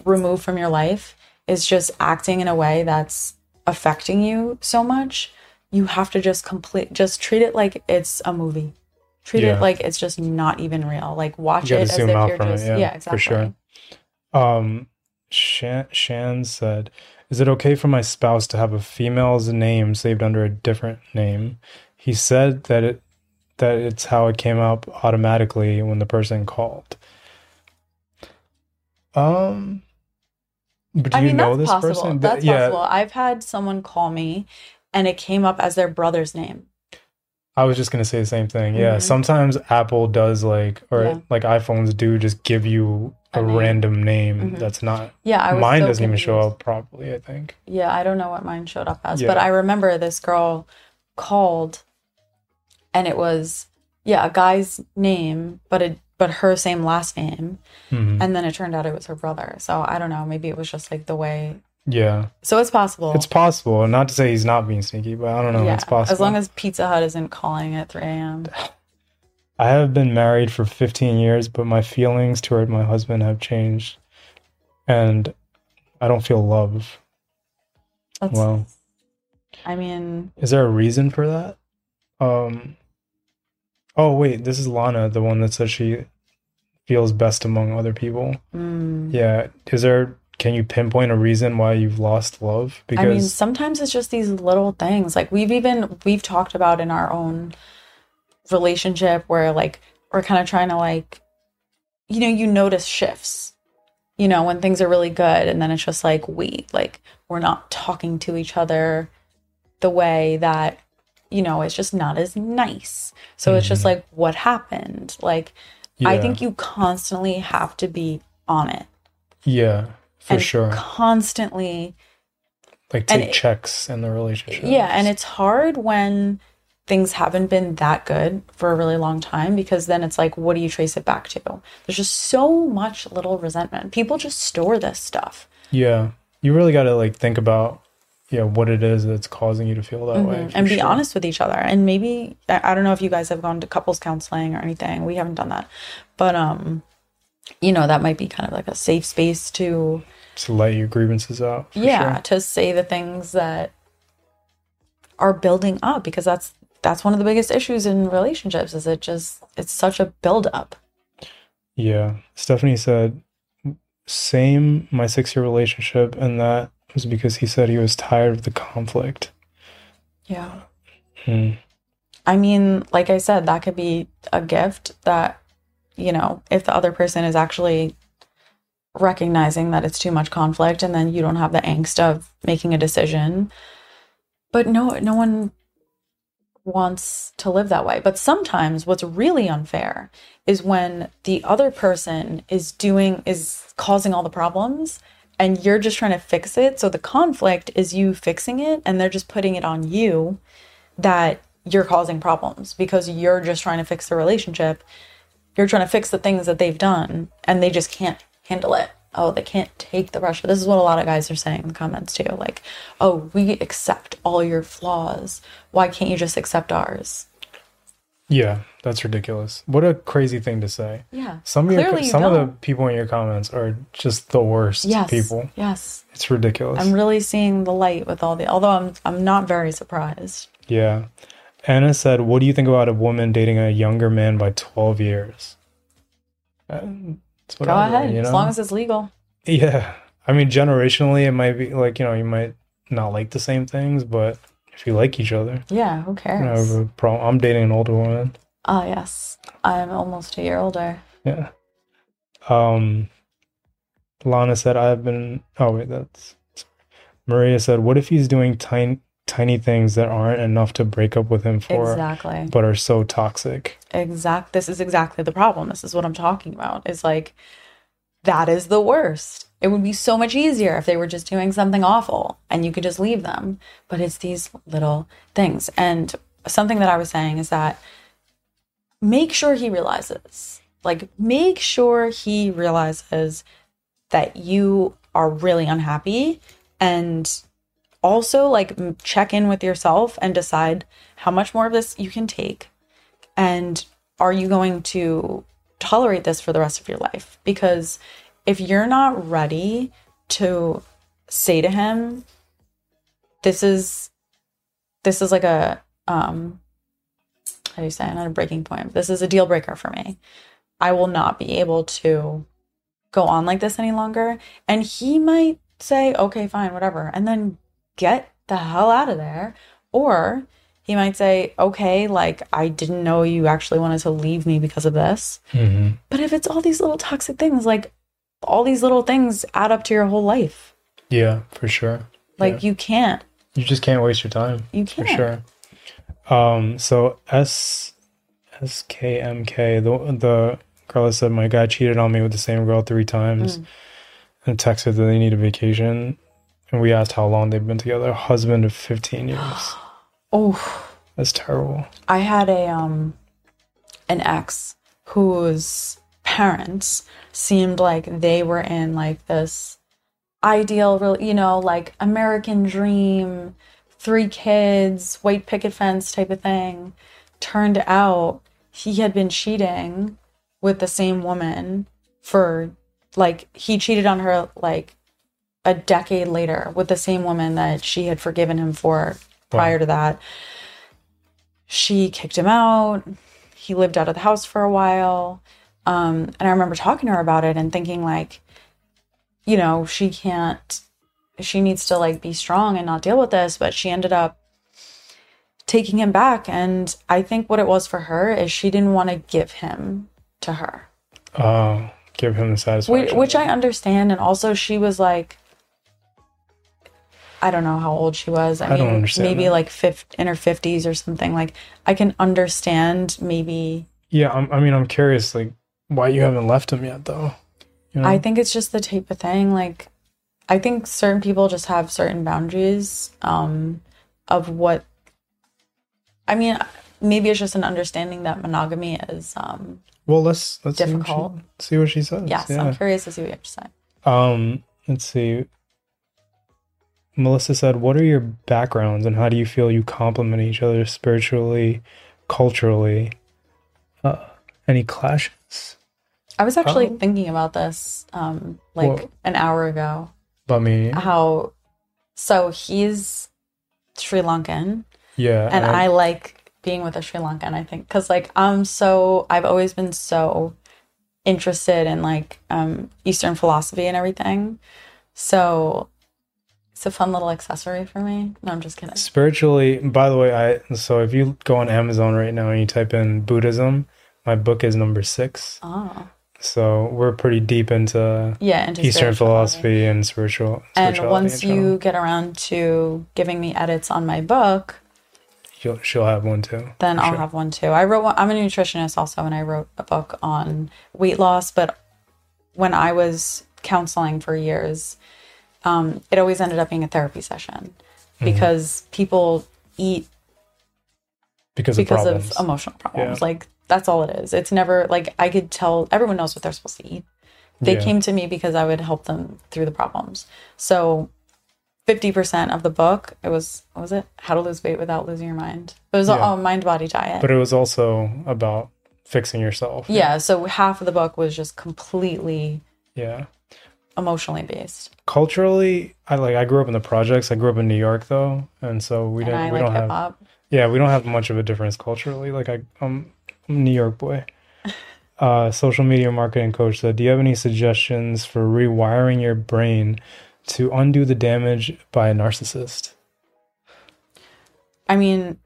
remove from your life is just acting in a way that's affecting you so much, you have to just complete, just treat it like it's a movie. Treat Yeah. it like it's just not even real. Like watch it as if you're from it, just yeah, yeah, for exactly. sure. Um, Shan, Shan said, "Is it okay for my spouse to have a female's name saved under a different name?" He said that it that it's how it came up automatically when the person called. Um, but do I you mean, know that's this possible. person? That's yeah, possible. I've had someone call me and it came up as their brother's name. I was just gonna say the same thing. Yeah, Mhm. sometimes Apple does like, or Yeah. like iPhones do, just give you a, A name. random name Mhm. that's not. Yeah, Mine so doesn't even show up properly. I think. Yeah, I don't know what mine showed up as, Yeah. but I remember this girl called and it was yeah, a guy's name, but it but her same last name, Mhm. and then it turned out it was her brother. So I don't know, maybe it was just like the way Yeah. So it's possible. It's possible. Not to say he's not being sneaky, but I don't know. yeah, It's possible. as long as Pizza Hut isn't calling at 3 a.m. I have been married for 15 years, but my feelings toward my husband have changed. And I don't feel love. That's, Well, I mean, is there a reason for that? Um Oh, wait, this is Lana, the one that says she feels best among other people. mm, Yeah, is there can you pinpoint a reason why you've lost love? I mean, sometimes it's just these little things. Like we've even we've talked about in our own relationship where like we're kind of trying to like you know, you notice shifts. You know, when things are really good and then it's just like wait, like we're not talking to each other the way that you know, it's just not as nice. So it's just Mhm. like what happened? Like I think you constantly have to be on it. yeah, for and sure. Constantly Like and take it- checks in the relationship. Yeah, and it's hard when things haven't been that good for a really long time because then it's like, what do you trace it back to? There's just so much little resentment. People just store this stuff. Yeah. You really got to like think about yeah, what it is that's causing you to feel that way. Mhm. for And be sure. honest with each other. And maybe I don't know if you guys have gone to couples counseling or anything. We haven't done that. But um you know, that might be kind of like a safe space to to let your grievances out. yeah, sure. to say the things that are building up because that's that's one of the biggest issues in relationships is it just it's such a build up. Yeah. Stephanie said same my 6-year relationship and that was because he said he was tired of the conflict. Yeah. Hmm. I mean, like I said, that could be a gift that, you know, if the other person is actually recognizing that it's too much conflict and then you don't have the angst of making a decision. But no no one wants to live that way. But sometimes what's really unfair is when the other person is doing is causing all the problems and you're just trying to fix it. So the conflict is you fixing it and they're just putting it on you that you're causing problems because you're just trying to fix the relationship. You're trying to fix the things that they've done and they just can't handle it. Oh, they can't take the pressure. This is what a lot of guys are saying in the comments too. Like, oh, we accept all your flaws. Why can't you just accept ours? Yeah, that's ridiculous. What a crazy thing to say. Yeah. Some of your, some of the people in your comments are just the worst Yes. people. Yes. It's ridiculous. I'm really seeing the light with all the although I'm I'm not very surprised. Yeah. Anna said, What do you think about a woman dating a younger man by 12 years? Uh, Go ahead. you As long as it's legal. Yeah. I mean, generationally, it might be like, you know, you might not like the same things, but if you like each other, Yeah, who I have a problem. I'm dating an older woman. Ah, yes. I'm almost a year older. Yeah. Um, Lana said, I've been. Oh, wait, that's. Maria said, What if he's doing tiny, tiny things that aren't enough to break up with him for, Exactly. but are so toxic? exact this is exactly the problem this is what i'm talking about is like that is the worst. It would be so much easier if they were just doing something awful and you could just leave them. But it's these little things. And something that i was saying is that make sure he realizes like make sure he realizes that you are really unhappy and also like check in with yourself and decide how much more of this you can take. And are you going to tolerate this for the rest of your life? Because if you're not ready to say to him, this is this is like a um how do you say it? not a breaking point. This is a deal breaker for me. I will not be able to go on like this any longer. And he might say, okay, fine, whatever, and then get the hell out of there. Or he might say, okay, like I didn't know you actually wanted to leave me because of this. Mm-hmm. But if it's all these little toxic things, like all these little things add up to your whole life. Yeah, for sure. Like you can't. You just can't waste your time. You For can't. sure. Um, so S S K M K, the the girl that said my guy cheated on me with the same girl three times Mm. and texted that they need a vacation. And we asked how long they've been together. Husband of fifteen years. Oh, That's terrible. I had a um an ex whose parents seemed like they were in like this ideal, real, you know, like American dream, three kids, white picket fence type of thing. Turned out he had been cheating with the same woman for like he cheated on her like a decade later with the same woman that she had forgiven him for prior Wow. to that. She kicked him out. He lived out of the house for a while. Um, and I remember talking to her about it and thinking like, you know, she can't she needs to like be strong and not deal with this, but she ended up taking him back and I think what it was for her is she didn't want to give him to her. Oh, give him the Which, satisfaction. which I understand and also she was like I don't know how old she was. I, I don't mean, understand maybe that. like fif- in her 50s or something. Like I can understand maybe yeah, I'm, I mean, I'm curious, like, why you haven't left him yet, though. You know? I think it's just the type of thing. Like, I think certain people just have certain boundaries um, of what. I mean, maybe it's just an understanding that monogamy is. Um, well, let's let's see what, difficult. she, see what she says. yes, yeah. I'm curious to see what you have to say. Um, let's see. Melissa said, "What are your backgrounds and how do you feel you complement each other spiritually, culturally? Uh, any clashes?" I was actually Oh. thinking about this um, like Well- an hour ago. But me, How so he's Sri Lankan, yeah, and I like being with a Sri Lankan. I think because like I'm so I've always been so interested in like um, Eastern philosophy and everything. So it's a fun little accessory for me. No, I'm just kidding. spiritually. By the way, I so if you go on Amazon right now and you type in Buddhism, my book is number six. Oh, So we're pretty deep into yeah, into Eastern philosophy and spiritual. And once you get around to giving me edits on my book, You'll, she'll have one too. then I'll sure. have one too. I wrote one, I'm a nutritionist also, and I wrote a book on weight loss. But when I was counseling for years, um, it always ended up being a therapy session Mm-hmm. because people eat because, because of problems. of emotional problems. Yeah. Like that's all it is. It's never like I could tell everyone knows what they're supposed to eat. They Yeah. came to me because I would help them through the problems. So 50% of the book, it was what was it? How to lose weight without losing your mind. It was Yeah. a mind body diet. but it was also about fixing yourself. yeah, so half of the book was just completely Yeah. Emotionally based. Culturally, I like I grew up in the projects. I grew up in New York though, and so we And didn't I we like don't have hop. yeah, we don't have much of a difference culturally. Like I I'm, I'm a New York boy. Uh, social media marketing coach said, "Do you have any suggestions for rewiring your brain to undo the damage by a narcissist?" I mean,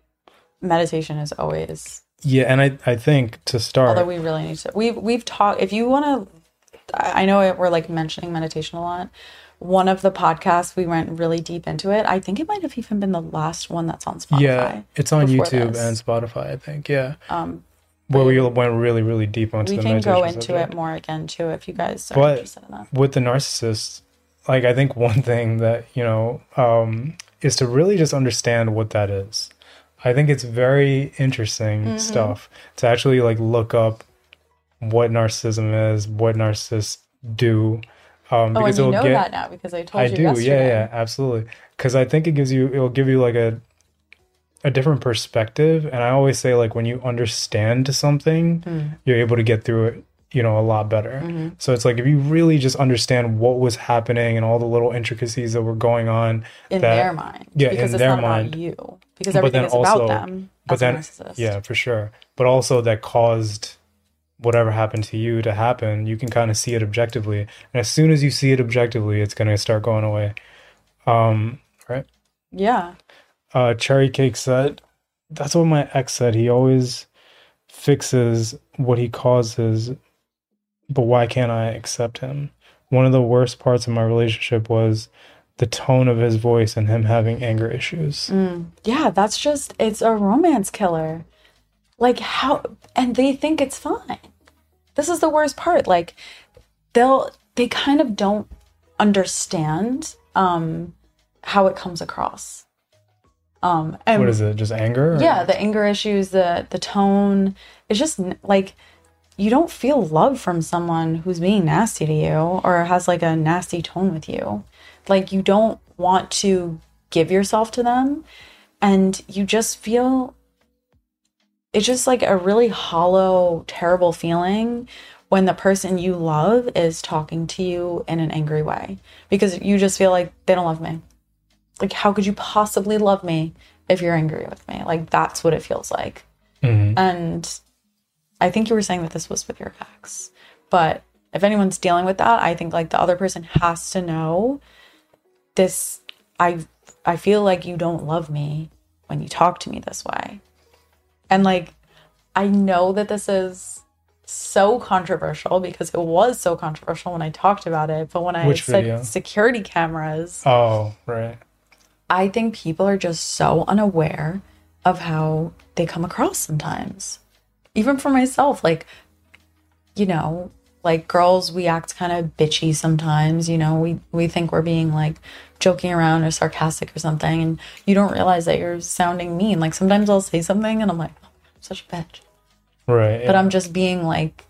meditation is always Yeah, and I I think to start, although we really need to we've we've talked if you want to i know it, we're like mentioning meditation a lot one of the podcasts we went really deep into it i think it might have even been the last one that's on spotify yeah, it's on YouTube this. and Spotify. I think yeah, um where we went really really deep onto we the can go into subject. it more again too if you guys are But- interested in that with the narcissist like i think one thing that you know um is to really just understand what that is i think it's very interesting Mm-hmm. stuff to actually like look up what narcissism is what narcissists do um oh and you know get that now because i told i you do yesterday yeah yeah absolutely because i think it gives you it'll give you like a a different perspective and i always say like when you understand something Mm. you're able to get through it you know a lot better Mm-hmm. so it's like if you really just understand what was happening and all the little intricacies that were going on in that- their mind yeah, because in it's their not mind. about you because everything is also- about them but as then- yeah for sure but also that caused whatever happened to you to happen you can kind of see it objectively. And as soon as you see it objectively it's going to start going away. Um right? Yeah. Uh cherry cake said that's what my ex said. He always fixes what he causes but why can't i accept him? One of the worst parts of my relationship was the tone of his voice and him having anger issues. Mm. Yeah, that's just it's a romance killer. Like how and they think it's fine. This is the worst part. Like they'll they kind of don't understand um how it comes across. Um and what is it just anger or- yeah, the anger issues, the the tone, it's just like you don't feel love from someone who's being nasty to you or has like a nasty tone with you. Like you don't want to give yourself to them and you just feel it's just like a really hollow, terrible feeling when the person you love is talking to you in an angry way because you just feel like they don't love me. Like, how could you possibly love me if you're angry with me? Like, that's what it feels like. Mhm. And I think you were saying that this was with your ex, but if anyone's dealing with that, I think like the other person has to know this. I I feel like you don't love me when you talk to me this way, and like I know that this is so controversial because it was so controversial when I talked about it. But when I Which said video? security cameras, Oh, right. I think people are just so unaware of how they come across sometimes. Even for myself, like, you know, like girls, we act kind of bitchy sometimes, you know, we, we think we're being like joking around or sarcastic or something, and you don't realize that you're sounding mean. Like sometimes I'll say something and I'm like, oh, I'm such a bitch. Right. But yeah. I'm just being like,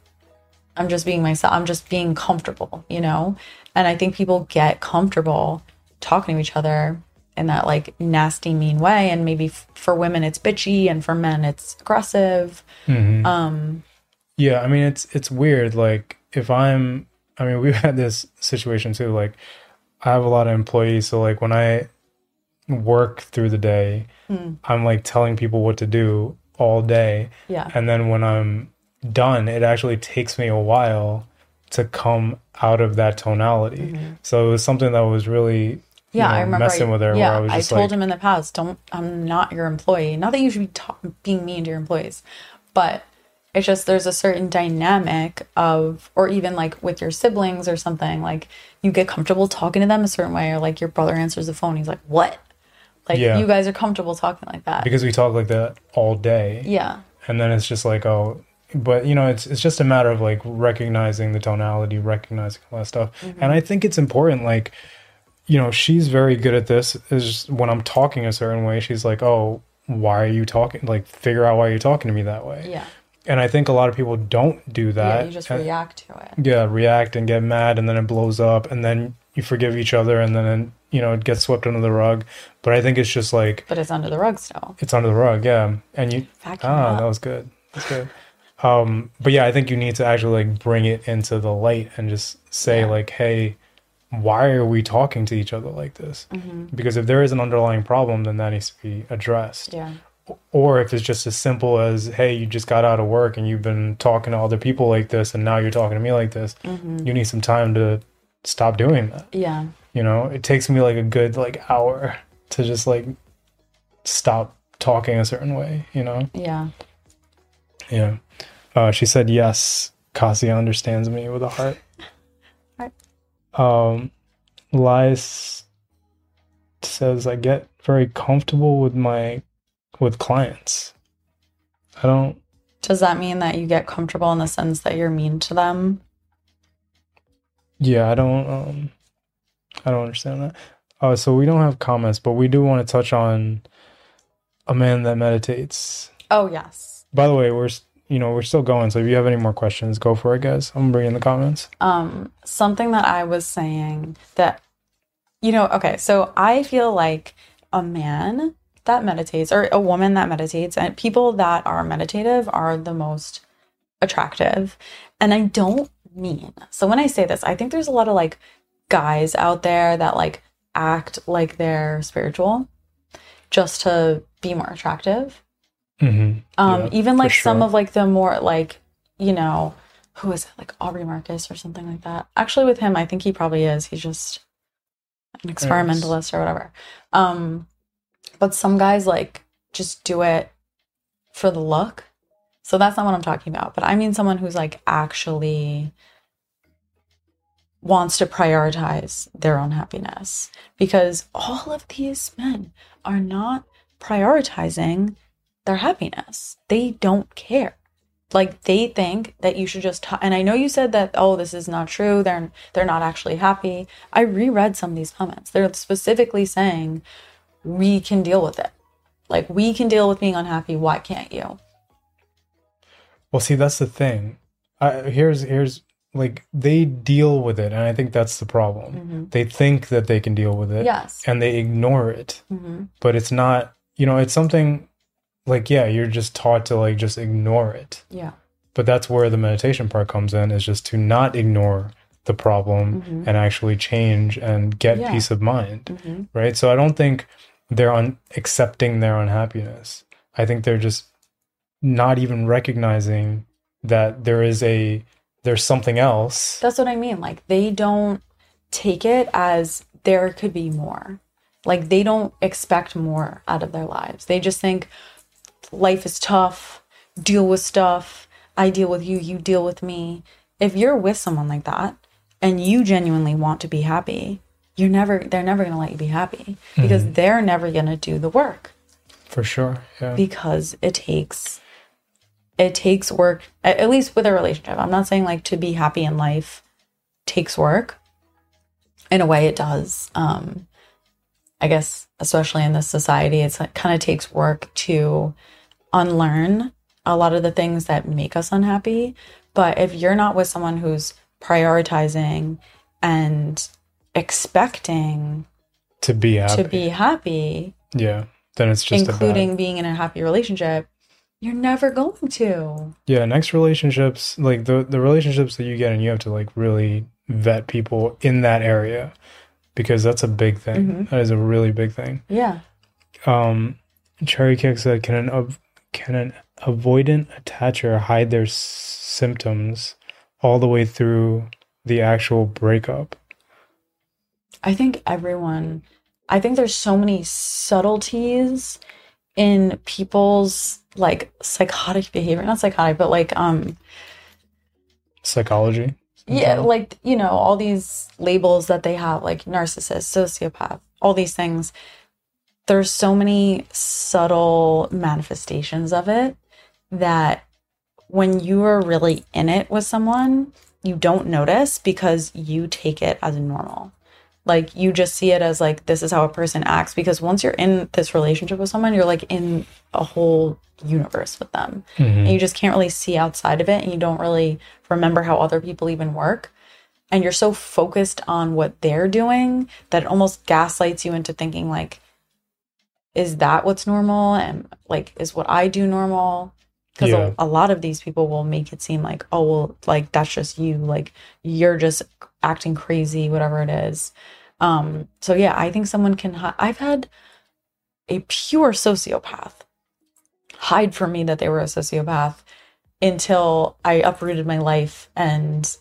I'm just being myself. I'm just being comfortable, you know? And I think people get comfortable talking to each other in that like nasty, mean way. And maybe f- for women, it's bitchy, and for men, it's aggressive. Mhm. Um, Yeah, I mean it's it's weird. Like if I'm, I mean we've had this situation too. Like I have a lot of employees, so like when I work through the day, Hmm. I'm like telling people what to do all day, yeah. and then when I'm done, it actually takes me a while to come out of that tonality. So it was something that was really Mm-hmm. Yeah, you know, I remember. messing I, with her. Yeah, I was I told like, him in the past, don't. I'm not your employee. Not that you should be ta- being mean to your employees, but it's just there's a certain dynamic of, or even like with your siblings or something. Like you get comfortable talking to them a certain way, or like your brother answers the phone, he's like, "What?" Like Yeah. you guys are comfortable talking like that. because we talk like that all day. yeah, and then it's just like oh but you know it's it's just a matter of like recognizing the tonality recognizing all that stuff Mm-hmm. and i think it's important like you know she's very good at this is when i'm talking a certain way she's like oh why are you talking like figure out why you're talking to me that way yeah, and i think a lot of people don't do that yeah. You just And- react to it. yeah react and get mad and then it blows up and then you forgive each other and then you know it gets swept under the rug but i think it's just like But it's under the rug still. it's under the rug yeah and you Vacuum Ah, that was good. That's good. Um, but yeah, I think you need to actually like bring it into the light and just say Yeah. like, "Hey, why are we talking to each other like this?" Mm-hmm. Because if there is an underlying problem, then that needs to be addressed. Yeah, Or if it's just as simple as, "Hey, you just got out of work and you've been talking to other people like this, and now you're talking to me like this," Mm-hmm. you need some time to stop doing that. yeah, You know, it takes me like a good like hour to just like stop talking a certain way. You know. yeah. Yeah. Uh, she said, yes, Casiah understands me with a heart. Right. Um, Lies says, I get very comfortable with my, with clients. I don't, Does that mean that you get comfortable in the sense that you're mean to them? yeah, I don't, um, I don't understand that. Uh, so we don't have comments, but we do want to touch on a man that meditates. Oh yes. By the way, we're, you know, we're still going. So if you have any more questions, go for it, guys. I'm gonna bring in the comments. um something that I was saying that you know, okay, so I feel like a man that meditates or a woman that meditates and people that are meditative are the most attractive. And I don't mean. So when I say this, I think there's a lot of like guys out there that like act like they're spiritual just to be more attractive. Mm-hmm. Um, Yeah, even like some of like the more like, you know, who is it? Like Aubrey Marcus or something like that. Actually, with him, I think he probably is. He's just an experimentalist or whatever. Um, but some guys like just do it for the look. So that's not what I'm talking about. But I mean someone who's like actually wants to prioritize their own happiness because all of these men are not prioritizing their happiness. They don't care. Like they think that you should just and I know you said that oh this is not true. They're they're not actually happy. I reread some of these comments. They're specifically saying we can deal with it. Like we can deal with being unhappy. Why can't you? Well, see, that's the thing. I, here's here's like they deal with it, and I think that's the problem. hmm They think that they can deal with it, Yes. and they ignore it. hmm But it's not. You know, it's something like yeah, you're just taught to like just ignore it. Yeah. But that's where the meditation part comes in is just to not ignore the problem Mhm. and actually change and get Yeah. peace of mind, hmm right? So I don't think they're un- accepting their unhappiness. I think they're just not even recognizing that there is a there's something else. That's what I mean. Like they don't take it as there could be more. Like they don't expect more out of their lives. They just think life is tough, deal with stuff. I deal with you, you deal with me. If you're with someone like that and you genuinely want to be happy, you're never they're never going to let you be happy because they're never going to do the work. For sure. Yeah. because it takes it takes work at, at least with a relationship. I'm not saying like to be happy in life takes work. In a way it does. Um i guess especially in this society it's like kind of takes work to unlearn a lot of the things that make us unhappy. But if you're not with someone who's prioritizing and expecting to be happy. to be happy yeah. Then it's just including being in a happy relationship, you're never going to. yeah. Next relationships, like the the relationships that you get, and you have to like really vet people in that area because that's a big thing. Mhm. That is a really big thing. Yeah. Um, Cherry Kick said, "Can an av- can an avoidant attacher hide their s- symptoms all the way through the actual breakup?" I think everyone, I think there's so many subtleties in people's like psychotic behavior, not psychotic, but like, um, Psychology. yeah, like, you know, all these labels that they have, like narcissist, sociopath, all these things. There's so many subtle manifestations of it that when you are really in it with someone, you don't notice because you take it as normal. Like you just see it as like this is how a person acts because once you're in this relationship with someone, you're like in a whole universe with them. Mhm. And you just can't really see outside of it and you don't really remember how other people even work. And you're so focused on what they're doing that it almost gaslights you into thinking like is that what's normal and like is what I do normal? Because Yeah. a, a lot of these people will make it seem like, oh well, like that's just you, like you're just acting crazy, whatever it is. Um, so yeah, I think someone can. Hi- I've had a pure sociopath hide from me that they were a sociopath until I uprooted my life and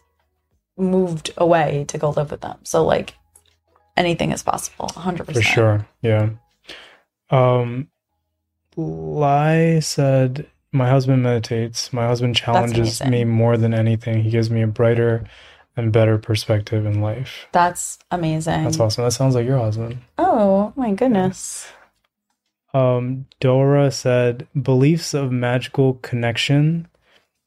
moved away to go live with them. So like anything is possible, 100%. For sure. Yeah. Um Lai said my husband meditates. My husband challenges me more than anything. He gives me a brighter and better perspective in life. That's amazing. That's awesome. That sounds like your husband. Oh my goodness. Um Dora said beliefs of magical connection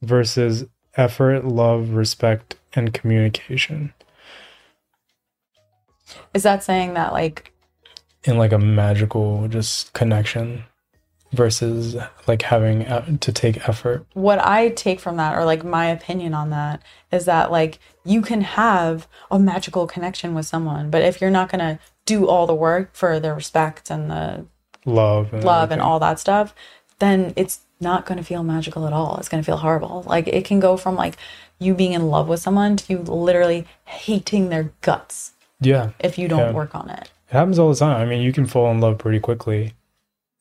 versus effort, love, respect, and communication. Is that saying that like In like a magical just connection versus like having to take effort. what I take from that, or like my opinion on that, is that like you can have a magical connection with someone, but if you're not gonna do all the work for the respect and the love and love and all that stuff, then it's not going to feel magical at all. It's going to feel horrible. Like it can go from like you being in love with someone to you literally hating their guts yeah if you don't Yeah. work on it. it happens all the time i mean you can fall in love pretty quickly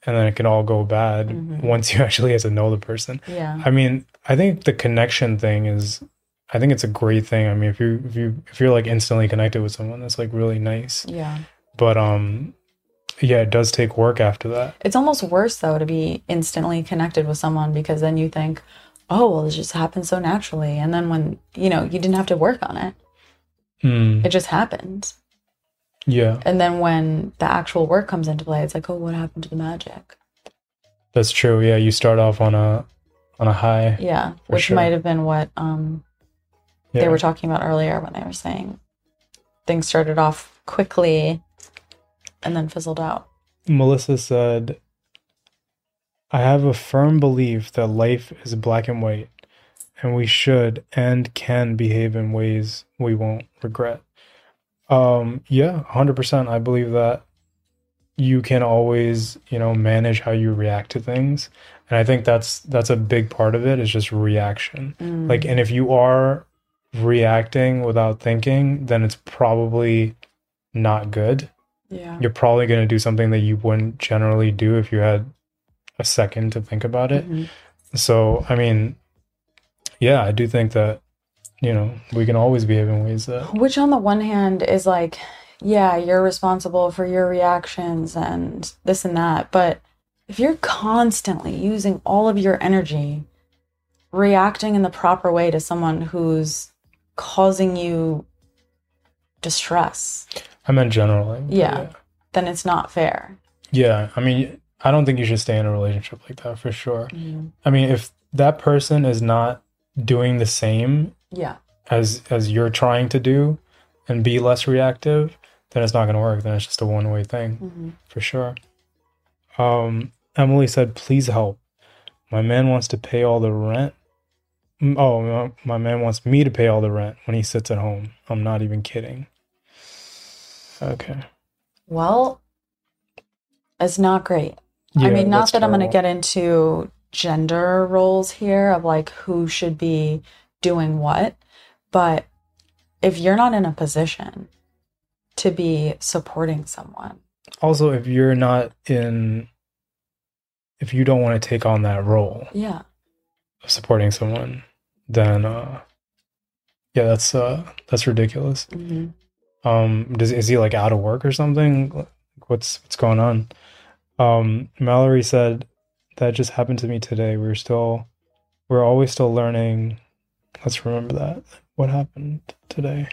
and then it can all go bad Mhm. once you actually get to know the person Yeah. i mean i think the connection thing is i think it's a great thing i mean if you if you if you're like instantly connected with someone that's like really nice Yeah. but um yeah it does take work after that It's almost worse though to be instantly connected with someone because then you think, oh, well, it just happened so naturally. And then when, you know, you didn't have to work on it, Hmm. it just happened. Yeah And then when the actual work comes into play, it's like, oh, what happened to the magic? that's true yeah you start off on a on a high Yeah. Which sure. might have been what um, yeah they were talking about earlier when they were saying things started off quickly and then fizzled out. Melissa said, I have a firm belief that life is black and white, and we should and can behave in ways we won't regret. Um, yeah, 100%. I believe that you can always, you know, manage how you react to things. And I think that's that's a big part of it is just reaction. Mm. Like and if you are reacting without thinking, then it's probably not good. yeah. You're probably going to do something that you wouldn't generally do if you had a second to think about it. Mhm. So, I mean, yeah, I do think that, you know, we can always behave in ways that, Which, on the one hand, is like, yeah, you're responsible for your reactions and this and that. But if you're constantly using all of your energy reacting in the proper way to someone who's causing you distress, I meant generally. but Yeah. then it's not fair. Yeah. I mean, I don't think you should stay in a relationship like that for sure. Mm-hmm. I mean, if that person is not doing the same Yeah. as as you're trying to do and be less reactive, then it's not going to work. Then it's just a one-way thing. Mhm. for sure. Um, Emily said, "Please help. My man wants to pay all the rent. Oh, my- man wants me to pay all the rent when he sits at home. I'm not even kidding." Okay. Well, it's not great. I mean, not that I'm going to get into gender roles here of like who should be doing what, but if you're not in a position to be supporting someone, Also, if you're not in, if you don't want to take on that role yeah, of supporting someone, then uh, yeah, that's uh, that's ridiculous. hmm Um, does is he like out of work or something? What's what's going on? Um, Mallory said that just happened to me today. We're still, we're always still learning. Let's remember that. What happened today?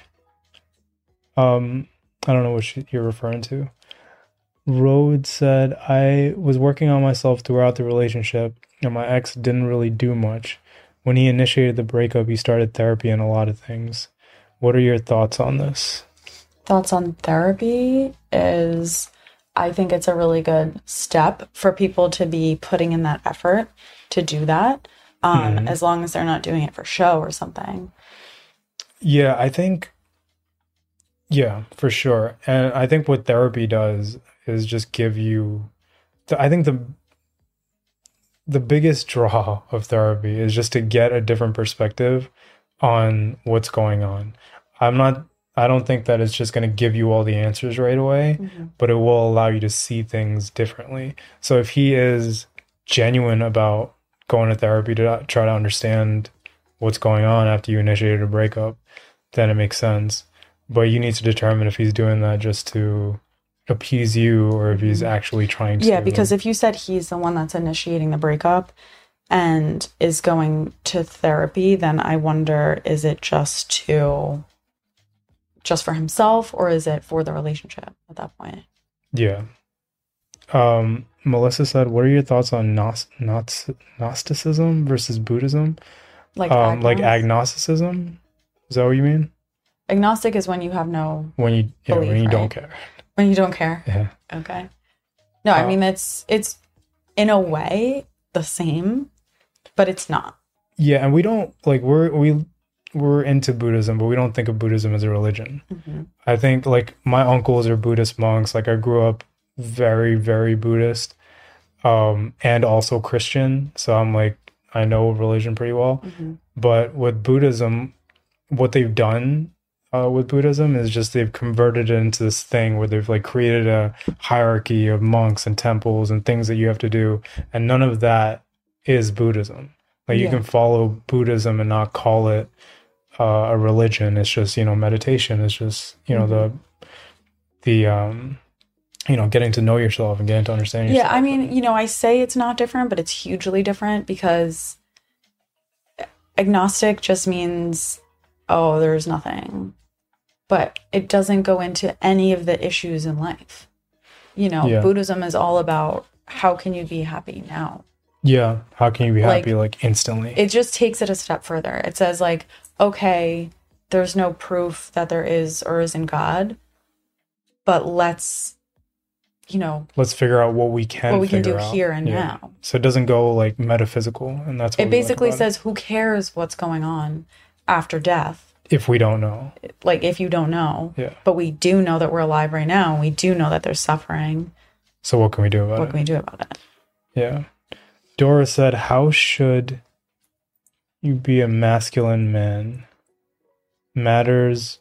Um, I don't know what you're referring to. Rhodes said I was working on myself throughout the relationship, and my ex didn't really do much. When he initiated the breakup, he started therapy and a lot of things. What are your thoughts on this? thoughts on therapy is I think it's a really good step for people to be putting in that effort to do that, um, Mhm. as long as they're not doing it for show or something. Yeah, I think, yeah, for sure. And I think what therapy does is just give you, I think the the biggest draw of therapy is just to get a different perspective on what's going on. I'm not, I don't think that it's just going to give you all the answers right away, but it will allow you to see things differently. So if he is genuine about going to therapy to try to understand what's going on after you initiated a breakup, then it makes sense. But you need to determine if he's doing that just to appease you or if he's Mhm. actually trying to. Yeah, because if you said he's the one that's initiating the breakup and is going to therapy, then I wonder is it just to just for himself or is it for the relationship at that point? Yeah. Um, Melissa said, "What are your thoughts on Gnos- Gnos- Gnosticism versus Buddhism? Like um, like agnosticism? Is that what you mean? agnostic is when you have no When you yeah, when Belief, you don't care? when you don't care. Yeah. Okay. No, I Uh, mean it's it's in a way the same, but it's not. Yeah, and we don't like we're we we're into Buddhism, but we don't think of Buddhism as a religion. Mhm. I think like my uncles are Buddhist monks. Like I grew up very, very Buddhist, um, and also Christian. So I'm like I know religion pretty well. Mhm. But with Buddhism, what they've done uh, with Buddhism is just they've converted it into this thing where they've like created a hierarchy of monks and temples and things that you have to do, and none of that is Buddhism. Like you can follow Buddhism and not call it uh, a religion. It's just you know meditation. It's just you know the the um you know getting to know yourself and getting to understand yourself. Yeah, I mean, you know, I say it's not different, but it's hugely different because agnostic just means oh, there's nothing. But it doesn't go into any of the issues in life. You know, Yeah. Buddhism is all about how can you be happy now? yeah. How can you be Like, happy like instantly? it just takes it a step further. It says like, okay, there's no proof that there is or isn't God, but let's you know, let's figure out what we can what we can do out. here and Yeah. now. So it doesn't go like metaphysical, and that's what It like basically about says, who cares what's going on after death? if we don't know. Like, if you don't know. Yeah. But we do know that we're alive right now. and We do know that there's suffering. So what can we do about it? What can we do about it? Yeah. Dora said, How should you be a masculine man? Matters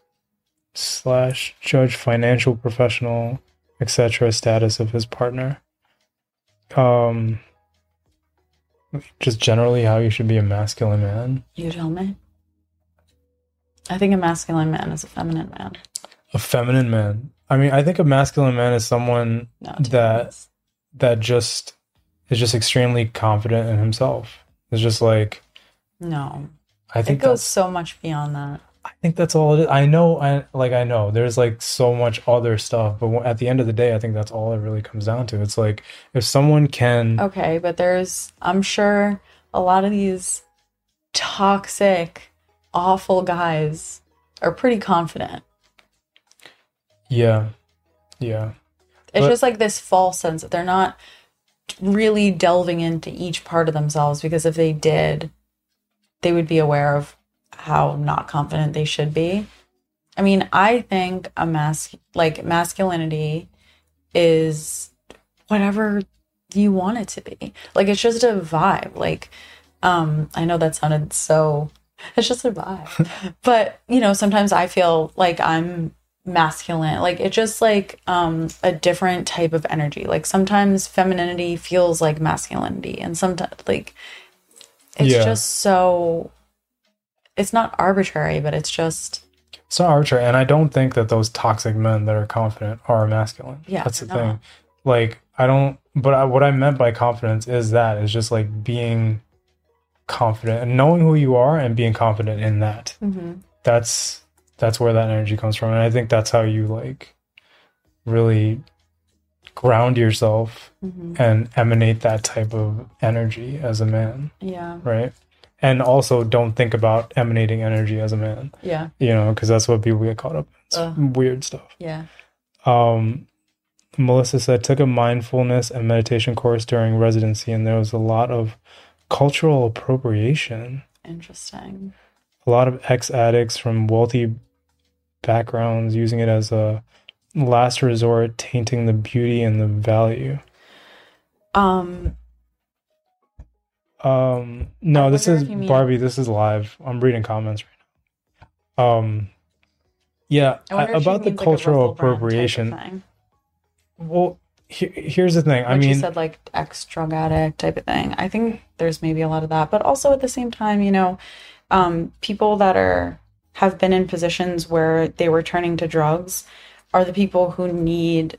slash judge financial professional, etc. status of his partner. Um just generally how you should be a masculine man. You tell me. I think a masculine man is a feminine man. A feminine man. I mean, I think a masculine man is someone No, That- that just is just extremely confident in himself. It's just like No. I think It goes so much beyond that. I think that's all it is. I know, I like, I know there's like so much other stuff, but at the end of the day, I think that's all it really comes down to. It's like if someone can, Okay, but there's, I'm sure a lot of these toxic, awful guys are pretty confident. yeah, yeah, It's But- just like this false sense that they're not really delving into each part of themselves because if they did, they would be aware of how not confident they should be. I mean, I think a mas like masculinity is whatever you want it to be. Like it's just a vibe. Like um I know that sounded so it's just a vibe. but, you know, sometimes I feel like I'm masculine. Like it's just like um a different type of energy. Like sometimes femininity feels like masculinity and sometimes like it's Yeah. just so it's not arbitrary, but it's just it's not arbitrary. And I don't think that those toxic men that are confident are masculine. Yeah, that's the they're thing. Like I don't, but I, what I meant by confidence is that is just like being confident and knowing who you are and being confident in that. that's that's where that energy comes from and i think that's how you like really ground yourself Mhm. and emanate that type of energy as a man yeah. right and also don't think about emanating energy as a man Yeah. you know because that's what people get caught up in weird stuff Yeah. um melissa said took a mindfulness and meditation course during residency and there was a lot of cultural appropriation Interesting. a lot of ex addicts from wealthy backgrounds using it as a last resort, tainting the beauty and the value. Um Um, no, this is you mean- Barbie. This is live. I'm reading comments right now. Um, yeah, I I- about the like, cultural Russell Brand type of appropriation. Well, he- here's the thing. I mean, she said, like ex drug addict type of thing. I think there's maybe a lot of that, but also at the same time, you know, um, people that are have been in positions where they were turning to drugs are the people who need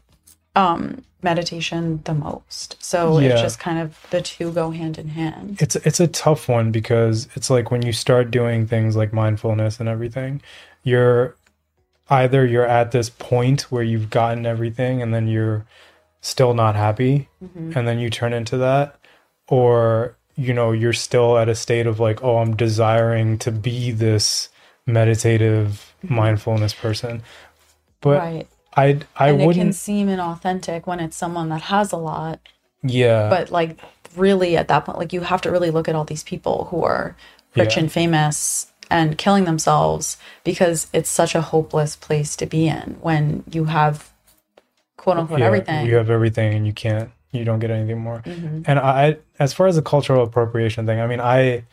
um, meditation the most. So Yeah. it's just kind of the two go hand in hand. it's it's a tough one because it's like when you start doing things like mindfulness and everything you're either you're at this point where you've gotten everything and then you're still not happy Mhm. and then you turn into that or you know you're still at a state of like oh I'm desiring to be this meditative mindfulness person but right. I I and it can wouldn't seem inauthentic when it's someone that has a lot yeah but like really at that point like you have to really look at all these people who are rich Yeah. and famous and killing themselves because it's such a hopeless place to be in when you have quote unquote yeah, everything you have everything and you can't you don't get anything more Mhm. and I, as far as the cultural appropriation thing, I mean, I,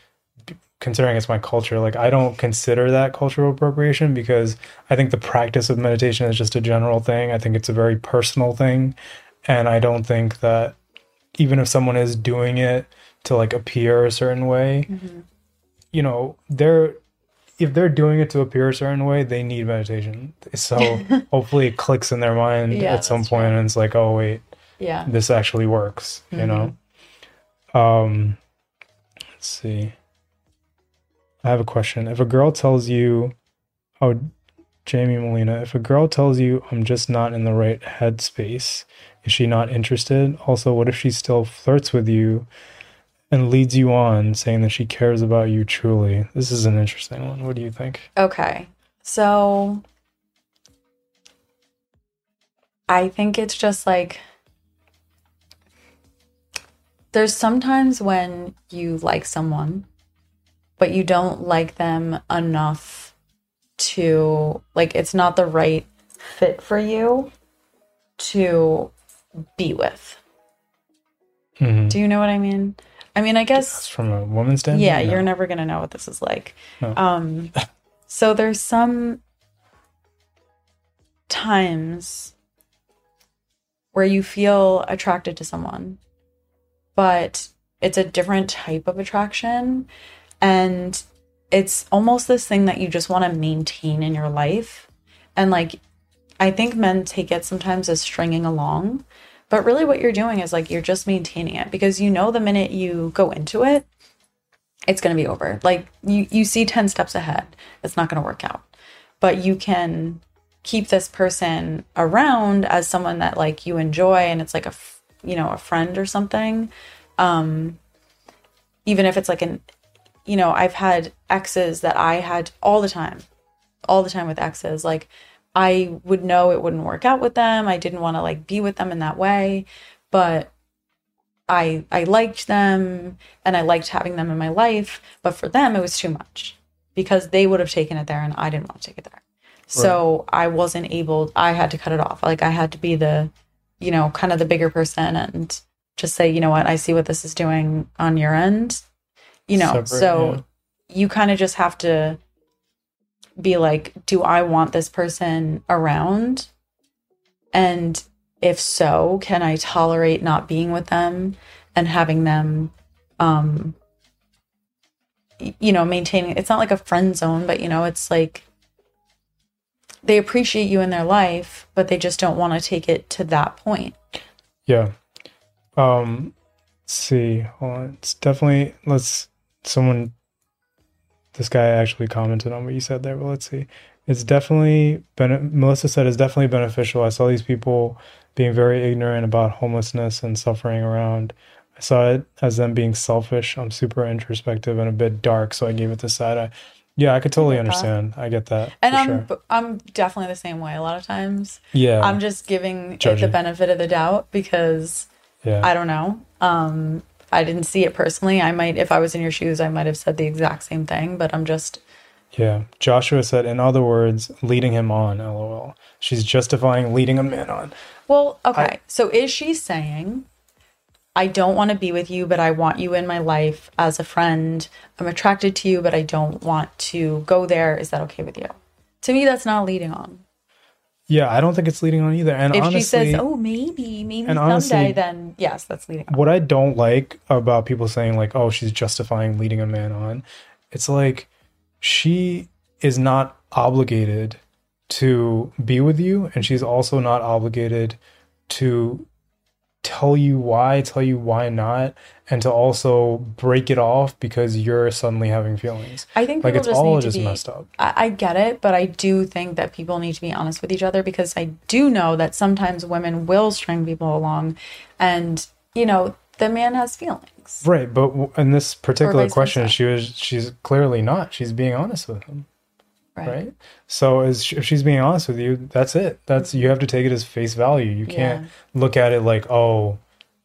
considering it's my culture, like I don't consider that cultural appropriation because I think the practice of meditation is just a general thing. I think it's a very personal thing, and I don't think that even if someone is doing it to like appear a certain way, Mhm. you know, they're if they're doing it to appear a certain way, they need meditation. So hopefully it clicks in their mind Yeah, at some point, true. and it's like, oh wait, yeah this actually works you Mm-hmm. know um let's see i have a question. If a girl tells you oh jamie molina if a girl tells you i'm just not in the right headspace is she not interested? Also what if she still flirts with you and leads you on saying that she cares about you truly? This is an interesting one. What do you think? Okay. So i think it's just like there's sometimes when you like someone, but you don't like them enough to like it's not the right fit for you to be with. Mhm. Do you know what I mean? I mean, I guess That's from a woman's standpoint. yeah, No. you're never gonna know what this is like. No. Um, so there's some times where you feel attracted to someone, but it's a different type of attraction, and it's almost this thing that you just want to maintain in your life, and like, I think men take it sometimes as stringing along. But really, what you're doing is like you're just maintaining it because you know the minute you go into it, it's going to be over. Like you you see 10 steps ahead. It's not going to work out. But you can keep this person around as someone that like you enjoy and it's like a you know, a friend or something. Um even if it's like an you know, I've had exes that I had all the time. All the time with exes like I would know it wouldn't work out with them. I didn't want to like be with them in that way, but I I liked them and I liked having them in my life, but for them it was too much because they would have taken it there and I didn't want to take it there. So I wasn't able I had to cut it off. Like I had to be the you know, kind of the bigger person and just say, you know what, I see what this is doing on your end. You know, Separate, so you kind of just have to be like, do I want this person around? And if so, can I tolerate not being with them and having them um you know, maintaining it's not like a friend zone, but you know, it's like they appreciate you in their life, but they just don't want to take it to that point. Yeah. Um let's see. Hold on. It's definitely let's someone this guy actually commented on what you said there, but let's see. It's definitely bene- Melissa said it's definitely beneficial. I saw these people being very ignorant about homelessness and suffering around. I saw it as them being selfish. I'm super introspective and a bit dark, so I gave it the side eye. Yeah, I could totally understand. I get that. And I'm sure. I'm definitely the same way a lot of times. Yeah. I'm just giving it the benefit of the doubt because yeah. I don't know. Um, I didn't see it personally. I might, if I was in your shoes, I might have said the exact same thing. But I'm just, Yeah. Joshua said, in other words, leading him on, lol. She's justifying leading a man on. well, okay. so is she saying, I don't want to be with you, but I want you in my life as a friend. I'm attracted to you, but I don't want to go there. Is that okay with you? To me, that's not leading on. Yeah, I don't think it's leading on either. And If honestly, she says, "Oh, maybe, maybe and someday," honestly- then yes, that's leading on. what I don't like about people saying, like, oh, she's justifying leading a man on, it's like she is not obligated to be with you, and she's also not obligated to tell you why, tell you why not, and to also break it off because you're suddenly having feelings. I think Like it's just all just be. messed up. I, I get it, but I do think that people need to be honest with each other because I do know that sometimes women will string people along, and you know the man has feelings. Right, but in this particular question, she was she's clearly not. She's being honest with him, Right. right? So as if she's being honest with you, that's it. That's you have to take it as face value. You can't look at it like, oh,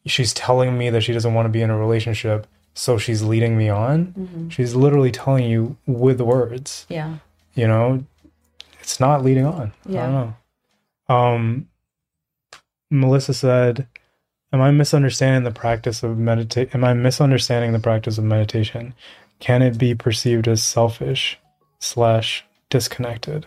she's telling me that she doesn't want to be in a relationship, so she's leading me on. Mm-hmm. She's literally telling you with words. Yeah. You know, it's not leading on. Yeah. I don't know. Um, Melissa said, "Am I misunderstanding the practice of meditate? Am I misunderstanding the practice of meditation? Can it be perceived as selfish slash disconnected?"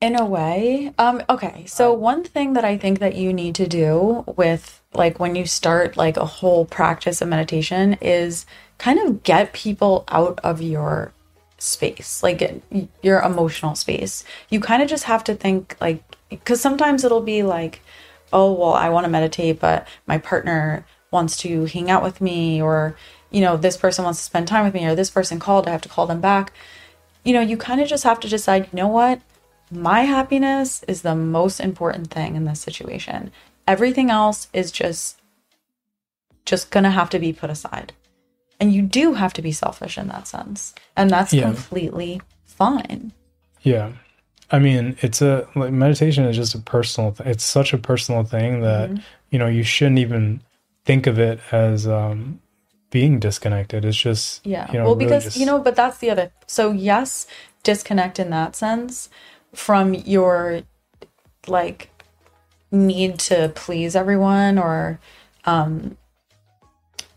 In a way. Um, okay. So one thing that I think that you need to do with like when you start like a whole practice of meditation is kind of get people out of your space, like your emotional space. You kind of just have to think like because sometimes it'll be like, oh well, I want to meditate, but my partner wants to hang out with me, or you know, this person wants to spend time with me, or this person called, I have to call them back. You know, you kind of just have to decide, you know what? my happiness is the most important thing in this situation. Everything else is just just going to have to be put aside. And you do have to be selfish in that sense. And that's Yeah. completely fine. Yeah. I mean, it's a like meditation is just a personal th- it's such a personal thing that, Mm-hmm. you know, you shouldn't even think of it as um, being disconnected. It's just Yeah. you know, well, really because just- you know, but that's the other. So yes, disconnect in that sense from your like need to please everyone or um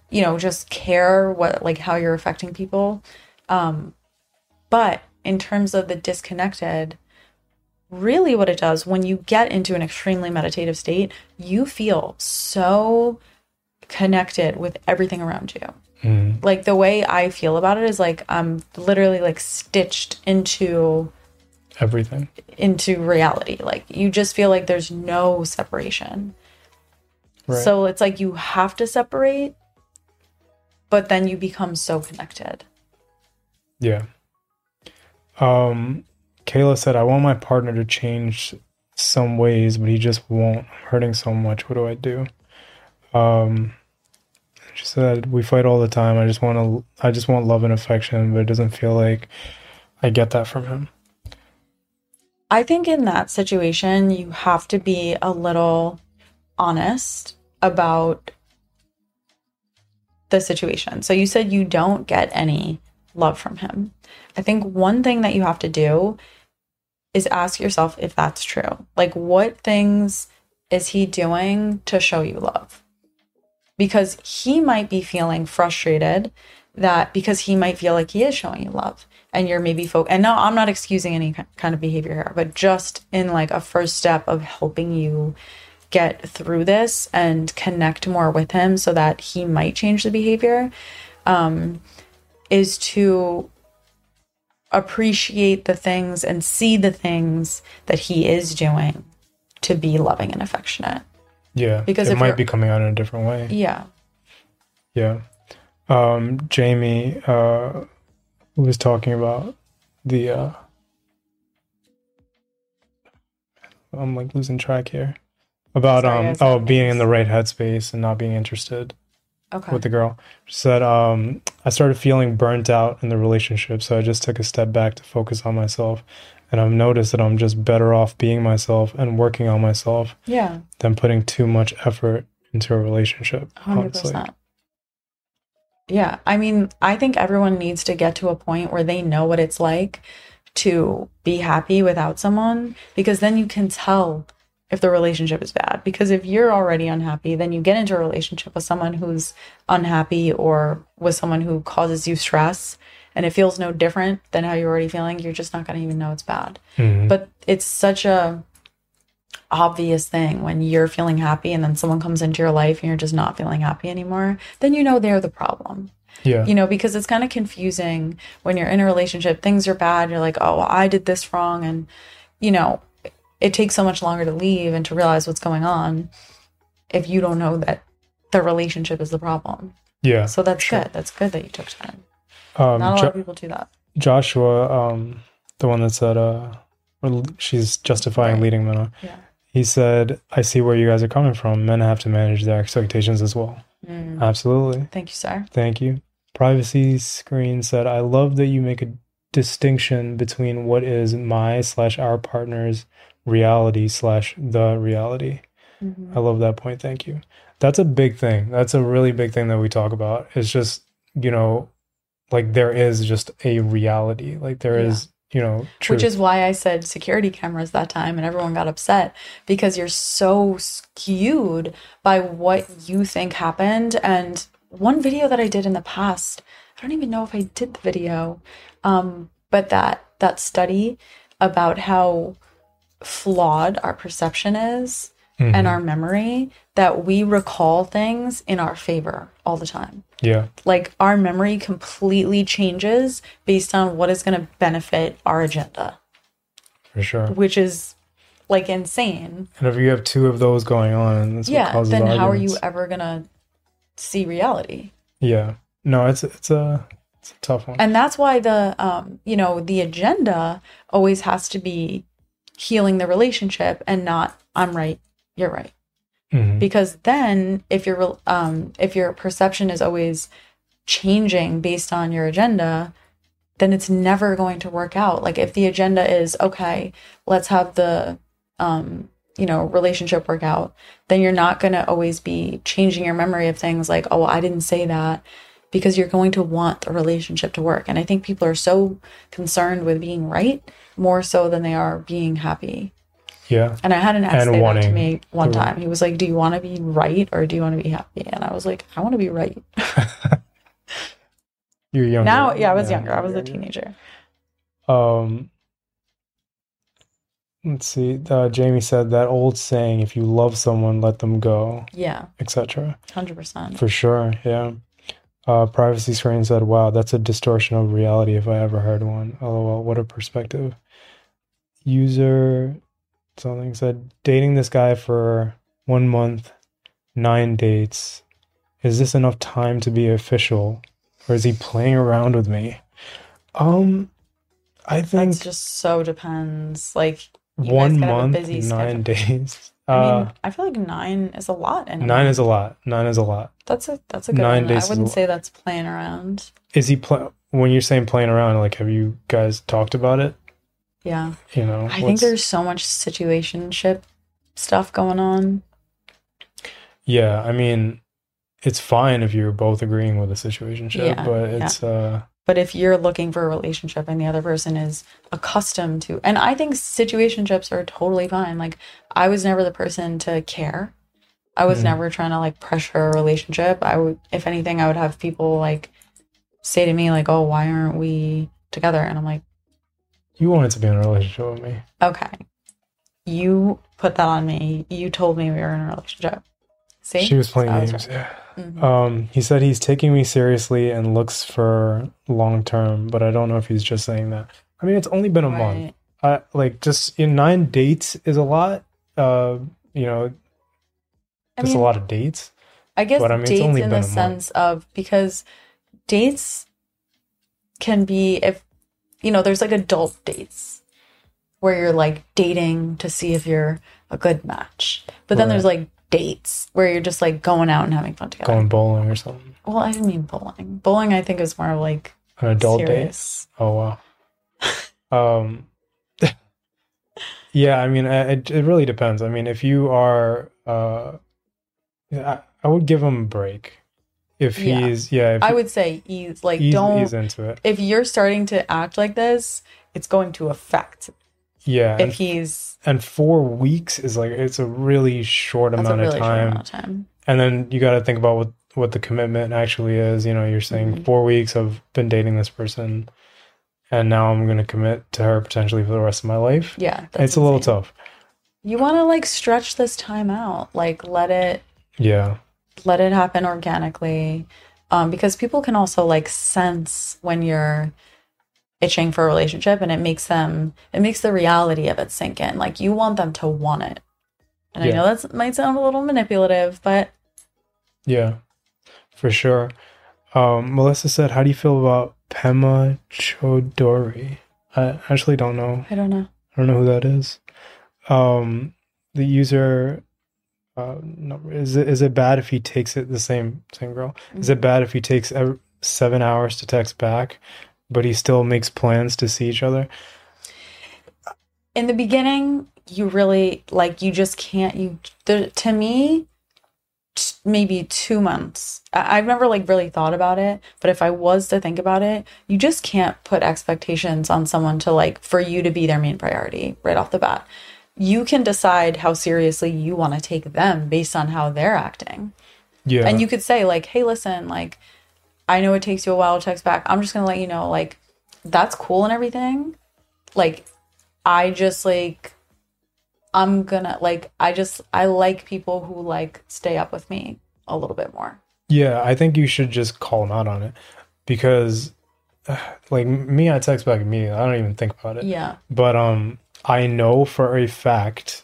you know, just care what like how you're affecting people. Um but in terms of the disconnected, really what it does when you get into an extremely meditative state, you feel so connected with everything around you Mhm. like the way I feel about it is like I'm literally like stitched into everything. into reality. Like you just feel like there's no separation. Right. So it's like you have to separate, but then you become so connected. Yeah. Um, Kayla said, I want my partner to change some ways, but he just won't. I'm hurting so much. What do I do? Um, she said, we fight all the time. I just want to, I just want love and affection, but it doesn't feel like I get that from him. I think in that situation, you have to be a little honest about the situation. So you said you don't get any love from him. I think one thing that you have to do is ask yourself if that's true. Like, what things is he doing to show you love? Because he might be feeling frustrated that because he might feel like he is showing you love and you're maybe folk and no i'm not excusing any kind of behavior here but just in like a first step of helping you get through this and connect more with him so that he might change the behavior um, is to appreciate the things and see the things that he is doing to be loving and affectionate Yeah. Because it might be coming out in a different way. yeah Yeah. Um, Jamie, uh, was talking about the, uh, I'm like losing track here about, Sorry, um, oh, being in the right headspace and not being interested okay with the girl. She said, um, I started feeling burnt out in the relationship. So I just took a step back to focus on myself. And I've noticed that I'm just better off being myself and working on myself yeah than putting too much effort into a relationship. Hundred honestly. percent. Yeah, I mean, I think everyone needs to get to a point where they know what it's like to be happy without someone because then you can tell if the relationship is bad. Because if you're already unhappy, then you get into a relationship with someone who's unhappy or with someone who causes you stress and it feels no different than how you're already feeling, you're just not going to even know it's bad. Mhm. But it's such a obvious thing when you're feeling happy and then someone comes into your life and you're just not feeling happy anymore, then you know they're the problem. yeah. You know, because it's kind of confusing when you're in a relationship, things are bad, you're like, "Oh, well, I did this wrong." And you know, it takes so much longer to leave and to realize what's going on if you don't know that the relationship is the problem. Yeah. So that's sure. good. That's good that you took time. Um, Not a Jo- lot of people do that. Joshua, um, the one that said, uh, she's justifying Right. leading men on. Yeah. He said, I see where you guys are coming from. Men have to manage their expectations as well. Mm. Absolutely. Thank you, sir. Thank you. Privacy Screen said, I love that you make a distinction between what is my slash our partner's reality slash the reality. Mhm. I love that point. Thank you. That's a big thing. That's a really big thing that we talk about. It's just, you know, like there is just a reality. Like there Yeah. is, you know, truth. Which is why I said security cameras that time and everyone got upset because you're so skewed by what you think happened. And one video that I did in the past, I don't even know if I did the video, um, but that that study about how flawed our perception is Mhm. and our memory that we recall things in our favor all the time yeah, like our memory completely changes based on what is going to benefit our agenda for sure. which is like insane And if you have two of those going on, that's what yeah then how are you ever going to see reality Yeah. No, it's it's a it's a tough one. and that's why the um you know the agenda always has to be healing the relationship and not i'm right you're right Mhm. because then if your um if your perception is always changing based on your agenda then it's never going to work out like if the agenda is okay let's have the um you know, relationship work out, then you're not going to always be changing your memory of things like, oh, I didn't say that because you're going to want the relationship to work. And I think people are so concerned with being right more so than they are being happy. Yeah. And I had an ex And say that to me one time. He was like, "Do you want to be right or do you want to be happy?" And I was like, "I want to be right." You're younger. now, yeah, I was younger. I was a teenager. Um, let's see. Uh, Jamie said that old saying, "If you love someone, let them go," Yeah, etc. hundred percent. For sure. Yeah. Uh, Privacy Screen said, "Wow, that's a distortion of reality if I ever heard one." LOL. What a perspective. User something said, "Dating this guy for one month, nine dates. Is this enough time to be official, or is he playing around with me?" Um, I think That's just so depends. Like, you guys one could have a month, busy nine days. I Uh, mean, I feel like nine is a lot. In a nine is a lot. Nine is a lot. That's a that's a good nine one. days I is wouldn't say that's playing around. Is he play when you're saying playing around? Like, have you guys talked about it? Yeah, You know, I think there's so much situationship stuff going on. Yeah, I mean, it's fine if you're both agreeing with a situation, Yeah, but it's uh, But if you're looking for a relationship and the other person is accustomed to, and I think situationships are totally fine. Like, I was never the person to care. I was Mhm. never trying to like pressure a relationship. I would, if anything, I would have people like say to me, like, oh, why aren't we together? And I'm like, you wanted to be in a relationship with me. okay, you put that on me. You told me we were in a relationship. See? She was playing So I was games. Yeah. Mhm. Um, he said he's taking me seriously and looks for long term, but I don't know if he's just saying that. I mean, it's only been a month. I like just in nine dates is a lot. Uh, you know, I that's a lot of dates. I guess But, I mean, it's dates only in been the a month. of because dates can be if you know there's like adult dates where you're like dating to see if you're a good match, but then Right. there's like dates where you're just like going out and having fun together. Going bowling or something. well, I didn't mean bowling. Bowling, I think, is more like An adult date. serious. Oh wow. um yeah, I mean I- it it really depends. I mean, if you are uh I, I would give them a break. If he's yeah, if I would say ease like he's, don't he's into it. if you're starting to act like this, it's going to affect Yeah. if And, he's and 4 weeks is like it's a really short that's a amount really of short time. amount of time. And then you got to think about what what the commitment actually is. You know, you're saying Mhm. four weeks of been dating this person, and now I'm going to commit to her potentially for the rest of my life. Yeah, it's a little tough. You want to like stretch this time out, like let it Yeah, let it happen organically, um, because people can also like sense when you're itching for a relationship, and it makes them it makes the reality of it sink in. Like you want them to want it, and I know that might sound a little manipulative, but yeah, for sure. Um, Melissa said, "How do you feel about Pema Chödrön?" I actually don't know. I don't know. I don't know who that is. Um, the user. Uh, no, is it is it bad if he takes it the same same girl? Is it bad if he takes ev- seven hours to text back, but he still makes plans to see each other? in the beginning you really like you just can't you the, to me t- maybe two months I, i've never like really thought about it but if i was to think about it you just can't put expectations on someone to like for you to be their main priority right off the bat you can decide how seriously you want to take them based on how they're acting. Yeah, and you could say like hey listen like i know it takes you a while to text back. I'm just gonna let you know like that's cool and everything. Like i just like i'm gonna like i just i like people who like stay up with me a little bit more. Yeah, I think you should just call them out on it because, like me, I text back immediately. I don't even think about it. yeah. But um, I know for a fact,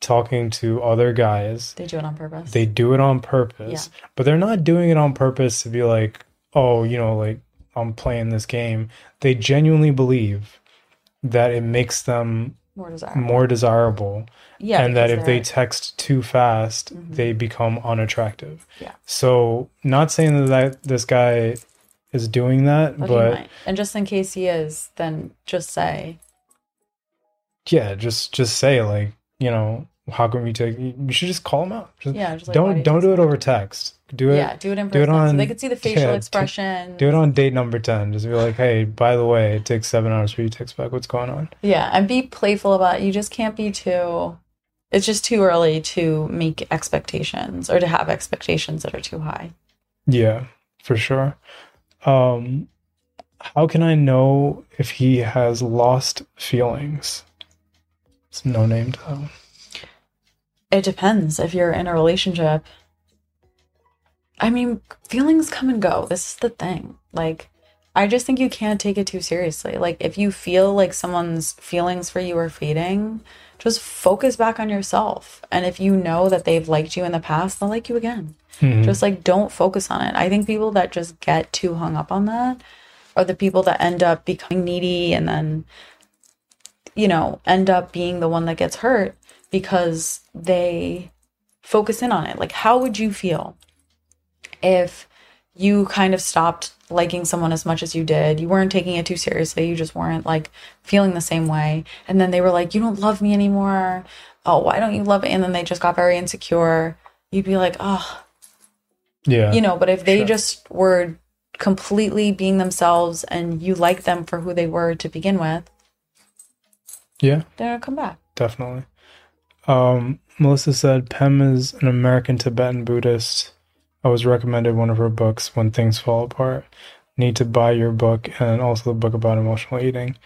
talking to other guys, they do it on purpose they do it on purpose, yeah. but they're not doing it on purpose to be like, oh, you know, like I'm playing this game. They genuinely believe that it makes them more desirable more desirable yeah and that if they text too fast, Mhm. they become unattractive. Yeah. So, not saying that, that this guy is doing that, but, but and just in case he is then just say yeah, just just say like, you know, how come you take you should just call them out just, Yeah, just like, why do don't don't do it over text do it Yeah, do it in do it person so they could see the facial yeah, t- expression. do it on date number 10 just be like hey by the way it takes seven hours for you to text back what's going on Yeah, and be playful about it. You just can't be too it's just too early to make expectations or to have expectations that are too high. Yeah, for sure. Um, how can I know if he has lost feelings? It's no name though. It depends if you're in a relationship. I mean, feelings come and go. This is the thing. Like, I just think you can't take it too seriously. Like, if you feel like someone's feelings for you are fading, just focus back on yourself. And if you know that they've liked you in the past, they'll like you again. Mhm. Just like don't focus on it. I think people that just get too hung up on that are the people that end up becoming needy and then, you know, end up being the one that gets hurt because they focus in on it. Like, how would you feel if you kind of stopped liking someone as much as you did? You weren't taking it too seriously. You just weren't like feeling the same way. And then they were like, you don't love me anymore. Oh, why don't you love me? And then they just got very insecure. You'd be like, oh, Yeah. you know but if they Sure. just were completely being themselves and you like them for who they were to begin with yeah, they're come back definitely. Um, Melissa said Pem is an American Tibetan Buddhist. I was recommended one of her books, When Things Fall Apart. Need to buy your book and also the book about emotional eating.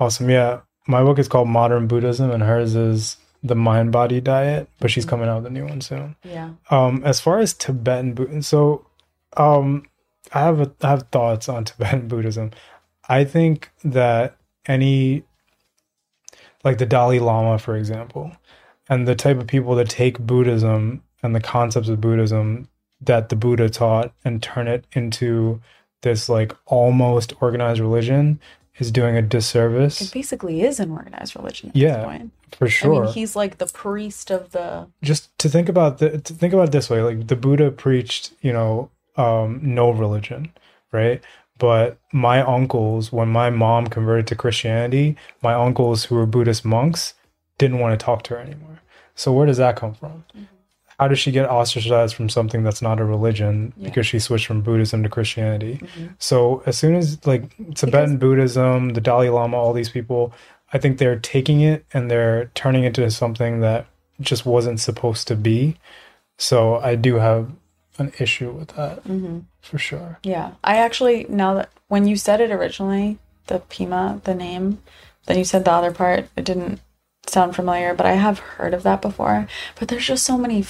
Awesome. Yeah. My book is called Modern Buddhism and hers is The Mind Body Diet, but she's coming out with a new one soon. yeah Um, as far as Tibetan Buddhism, so um, I have a, I have thoughts on Tibetan Buddhism. I think that any, like the Dalai Lama, for example, and the type of people that take Buddhism and the concepts of Buddhism that the Buddha taught and turn it into this like almost organized religion is doing a disservice. It basically is an organized religion at Yeah, this point. for sure. i mean he's like the priest of the just to think about the to think about it this way like the buddha preached you know um no religion right but my uncles when my mom converted to christianity my uncles who were buddhist monks didn't want to talk to her anymore so where does that come from how does she get ostracized from something that's not a religion Yeah. because she switched from buddhism to christianity Mhm. so as soon as like Tibetan Buddhism, the Dalai Lama, all these people, I think they're taking it and they're turning it into something that just wasn't supposed to be. So I do have an issue with that Mhm. for sure. yeah i actually now that when you said it originally the Pema the name then you said the other part it didn't sound familiar but i have heard of that before but there's just so many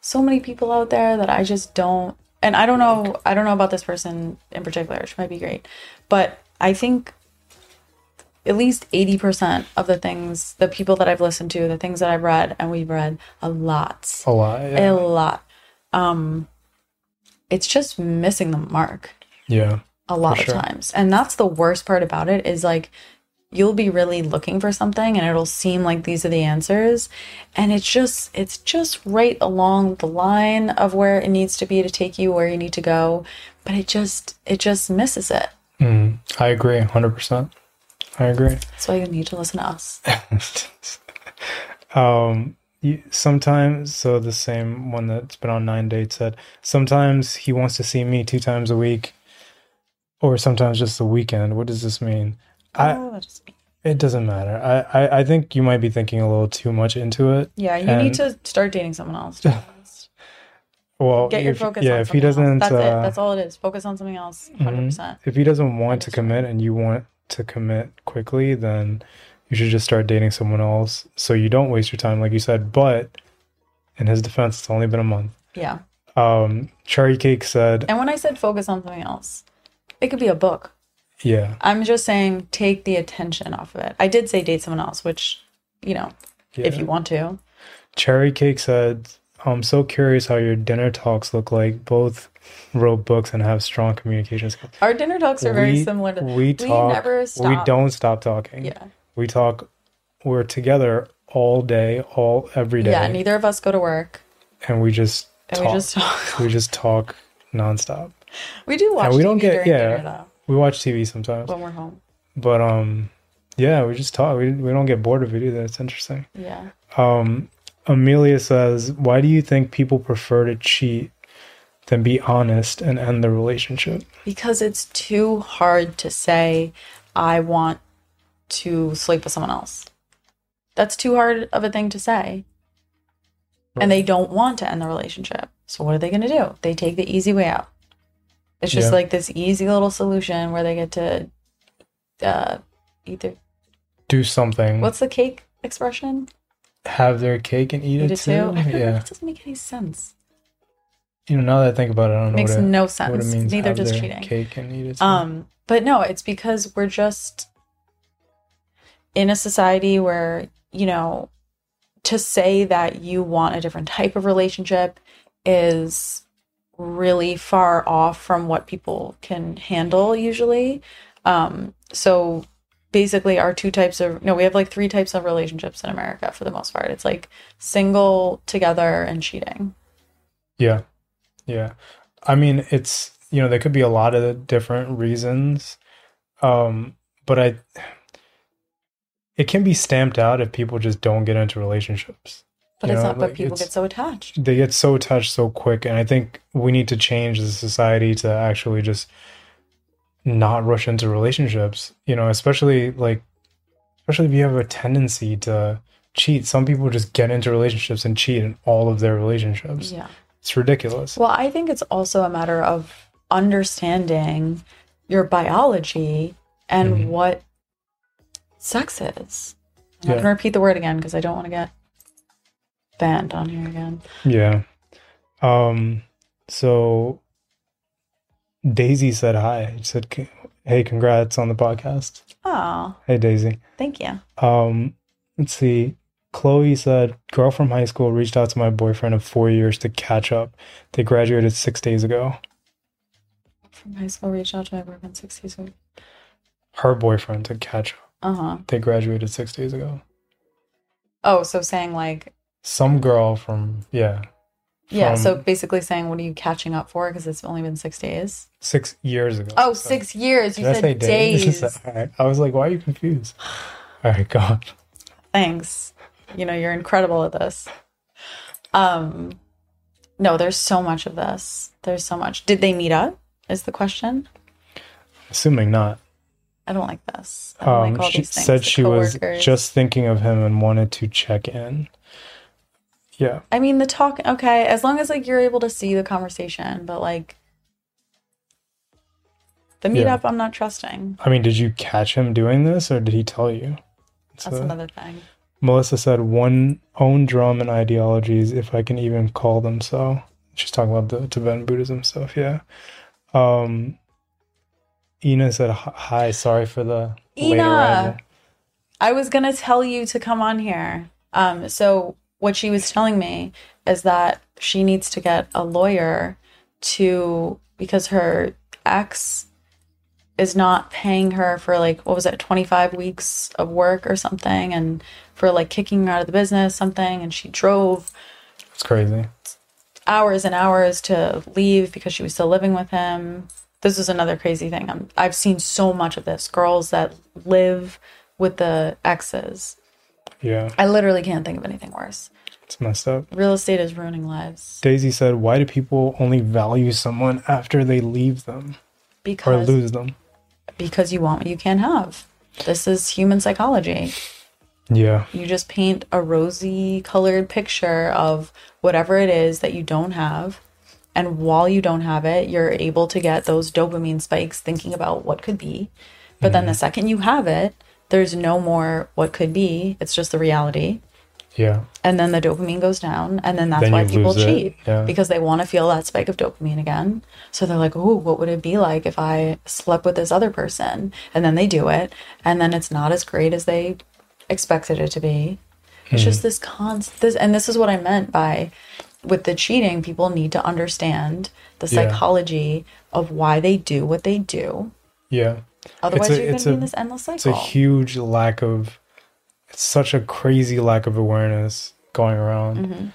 so many people out there that i just don't and i don't know i don't know about this person in particular she might be great but i think at least 80% of the things the people that i've listened to the things that i've read and we've read a lot A lot. a lot um it's just missing the mark yeah. a lot of sure. times. And that's the worst part about it is like you'll be really looking for something and it'll seem like these are the answers and it's just it's just right along the line of where it needs to be to take you where you need to go, but it just it just misses it. Mm, I agree 100%. I agree. That's why you need to listen to us. um you, sometimes so the same one that's been on nine dates said sometimes he wants to see me two times a week or sometimes just the weekend what does this mean i Oh, it doesn't matter I, I i think you might be thinking a little too much into it yeah, you And- need to start dating someone else. well Get your if, focus yeah on if he doesn't That's uh, it. That's all it is. Focus on something else. 100%. if he doesn't want to commit and you want to commit quickly then you should just start dating someone else so you don't waste your time like you said but in his defense it's only been a month Yeah. um cherry cake said And when I said focus on something else, it could be a book. yeah I'm just saying take the attention off of it. I did say date someone else, which, you know, if you want to. Cherry Cake said, I'm so curious how your dinner talks look like. Both wrote books and have strong communication skills. Our dinner talks are very similar to We talk. never We stop. don't stop talking. Yeah. We talk. We're together all day, all every day, Yeah, neither of us go to work. and we just And talk. we just talk. we just talk nonstop. we do watch we TV don't get- yeah. dinner We watch TV sometimes, when we're home. but um, Yeah, we just talk. We, we don't get bored of it either. It's interesting. Yeah. Um, Amelia says, "Why do you think people prefer to cheat than be honest and end the relationship?" Because it's too hard to say, I want to sleep with someone else. That's too hard of a thing to say. And they don't want to end the relationship. So what are they going to do? They take the easy way out. It's just Yeah. like this easy little solution where they get to uh, either. Do something. What's the cake expression? have their cake and eat, Eat it, it too? too. Yeah. it doesn't make any sense. You know, now that I think about it, I don't know Makes what it, no what it sense. means. Neither does their cheating. Cake and eat it. Too. Um, but no, it's because we're just in a society where, you know, to say that you want a different type of relationship is really far off from what people can handle usually. Um, so basically our two types of no, we have like three types of relationships in America for the most part. It's like single, together, and cheating. Yeah. Yeah. I mean, it's, you know, there could be a lot of different reasons. Um, but I, it can be stamped out if people just don't get into relationships. But You it's know, not but like, people get so attached. They get so attached so quick. And I think we need to change the society to actually just not rush into relationships, you know, especially like, especially if you have a tendency to cheat. Some people just get into relationships and cheat in all of their relationships. Yeah. It's ridiculous. Well, I think it's also a matter of understanding your biology and Mhm. what sex is. I'm not Yeah. going to repeat the word again because I don't want to get banned on here again. Yeah. Um so Daisy said hi. She said hey, congrats on the podcast. Oh, Hey Daisy. thank you. Um let's see. Chloe said girl from high school reached out to my boyfriend of 4 years to catch up. They graduated 6 days ago. From high school, reached out to my boyfriend six years ago. Her boyfriend to catch up. Uh huh. They graduated 6 days ago. Oh, so saying like, Some girl from yeah, yeah, so basically saying, what are you catching up for? Because it's only been six days. 6 years ago. Oh, So- six years. You Did said days? days. Right. I was like, why are you confused? All right, go on. Thanks. You know, you're incredible at this. Um no, there's so much of this. There's so much. Did they meet up? Is the question. Assuming not. I don't like this. I don't Um, like she things. said the she was just thinking of him and wanted to check in. Yeah, I mean, the talk. Okay, as long as like you're able to see the conversation, but like the Yeah. meetup, I'm not trusting. I mean, did you catch him doing this, or did he tell you? That's another thing. Melissa said, "One own drum and ideologies, if I can even call them so." She's talking about the Tibetan Buddhism stuff. Yeah. Um. Ina said, "Hi- "Hi, sorry for the Ina! arrival." I was gonna tell you to come on here. Um, so what she was telling me is that she needs to get a lawyer to because her ex is not paying her for like what was it 25 weeks of work or something and for like kicking her out of the business something and she drove It's crazy. hours and hours to leave because she was still living with him. This is another crazy thing. I'm, I've seen so much of this. Girls that live with the exes. Yeah, I literally can't think of anything worse. it's messed up. Real estate is ruining lives Daisy said, "Why do people only value someone after they leave them or lose them?" because you want what you can't have. This is human psychology. Yeah, You just paint a rosy colored picture of whatever it is that you don't have. And while you don't have it, you're able to get those dopamine spikes thinking about what could be. But then the second you have it, there's no more what could be. It's just the reality. yeah. And then the dopamine goes down. And then that's Then why people cheat Yeah. because they want to feel that spike of dopamine again. So they're like, oh, what would it be like if I slept with this other person? And then they do it. And then it's not as great as they expected it to be. It's Hmm. just this constant, this, and this is what I meant by with the cheating, people need to understand the Yeah. psychology of why they do what they do. Yeah. Otherwise, a- you're going to be in this endless cycle. It's a huge lack of it's such a crazy lack of awareness going around. Mm-hmm.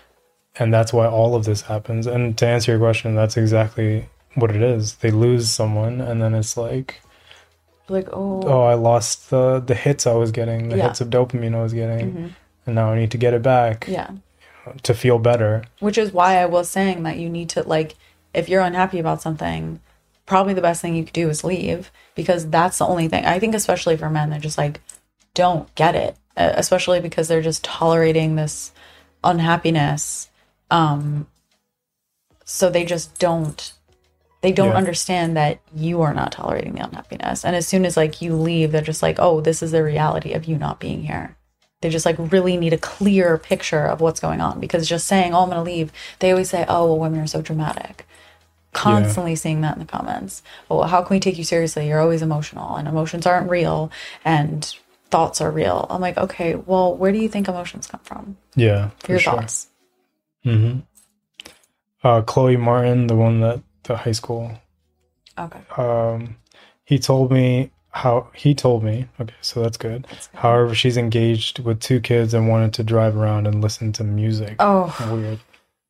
And that's why all of this happens. And to answer your question, that's exactly what it is. They lose someone and then it's like like, oh, oh, I lost the the hits I was getting, the Yeah. hits of dopamine I was getting, Mhm. and now I need to get it back yeah. To feel better. Which is why I was saying that you need to like, if you're unhappy about something, probably the best thing you could do is leave because that's the only thing. I think, especially for men, they're just like, don't get it, especially because they're just tolerating this unhappiness. Um, so they just don't. They don't Yeah. understand that you are not tolerating the unhappiness. And as soon as like you leave, they're just like, oh, this is the reality of you not being here. They just like really need a clear picture of what's going on because just saying, oh, I'm going to leave, they always say, oh, well, women are so dramatic. Constantly seeing that in the comments. Well, how can we take you seriously? You're always emotional and emotions aren't real and thoughts are real. I'm like, okay, well, where do you think emotions come from? Yeah, for Your sure. thoughts. hmm Uh, Chloe Martin, the one that the high school Okay. um, he told me how he told me okay so that's good That's good. however she's engaged with two kids and wanted to drive around and listen to music Oh, weird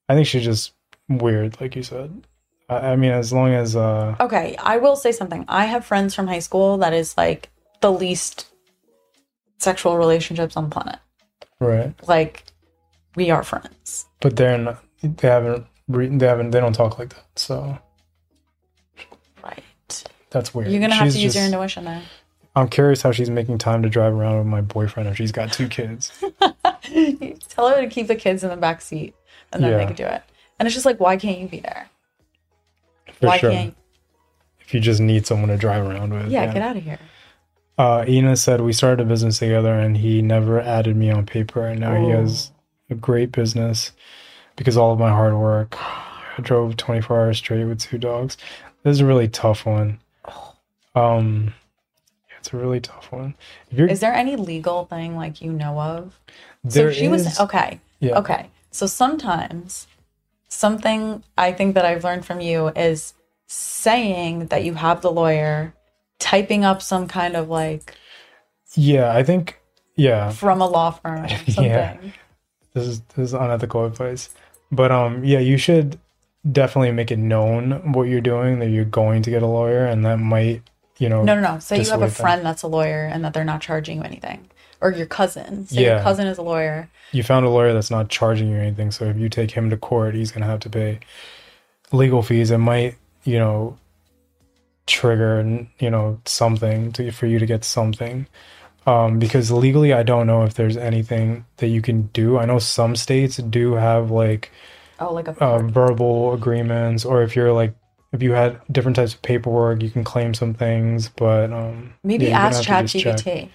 i think she's just weird like you said i, I mean as long as uh Okay, I will say something. I have friends from high school that is like the least sexual relationships on the planet. right Like, we are friends. but they're not they haven't re, they haven't they don't talk like that so. That's weird You're gonna have She's to use your intuition there. i'm curious how she's making time to drive around with my boyfriend if she's got two kids Tell her to keep the kids in the back seat, and then they can do it. And it's just like, why can't you be there? for why sure can't? if you just need someone to drive around with Yeah, get out of here. Uh, Ina said we started a business together, and he never added me on paper, and now he Oh. has a great business because all of my hard work. I drove 24 hours straight with two dogs. This is a really tough one. Um, yeah, it's a really tough one. If you're, Is there any legal thing like you know of? there so she was okay. yeah, Okay. So sometimes something I think that I've learned from you is saying that you have the lawyer, typing up some kind of like yeah. I think yeah. from a law firm or something. Yeah. This is this is unethical advice, but um, yeah, you should definitely make it known what you're doing that you're going to get a lawyer, and that might you know No, no, no. Say you have a friend that's a lawyer and that they're not charging you anything. Or your cousin. Say your Yeah. cousin is a lawyer. you found a lawyer that's not charging you anything. So if you take him to court, he's gonna have to pay legal fees. It might, you know, trigger, you know, something to, for you to get something. Um, because legally, I don't know if there's anything that you can do. I know some states do have like Oh, like a uh, verbal agreements, or if you're like if you had different types of paperwork, you can claim some things. But um, maybe yeah, ask. ChatGPT.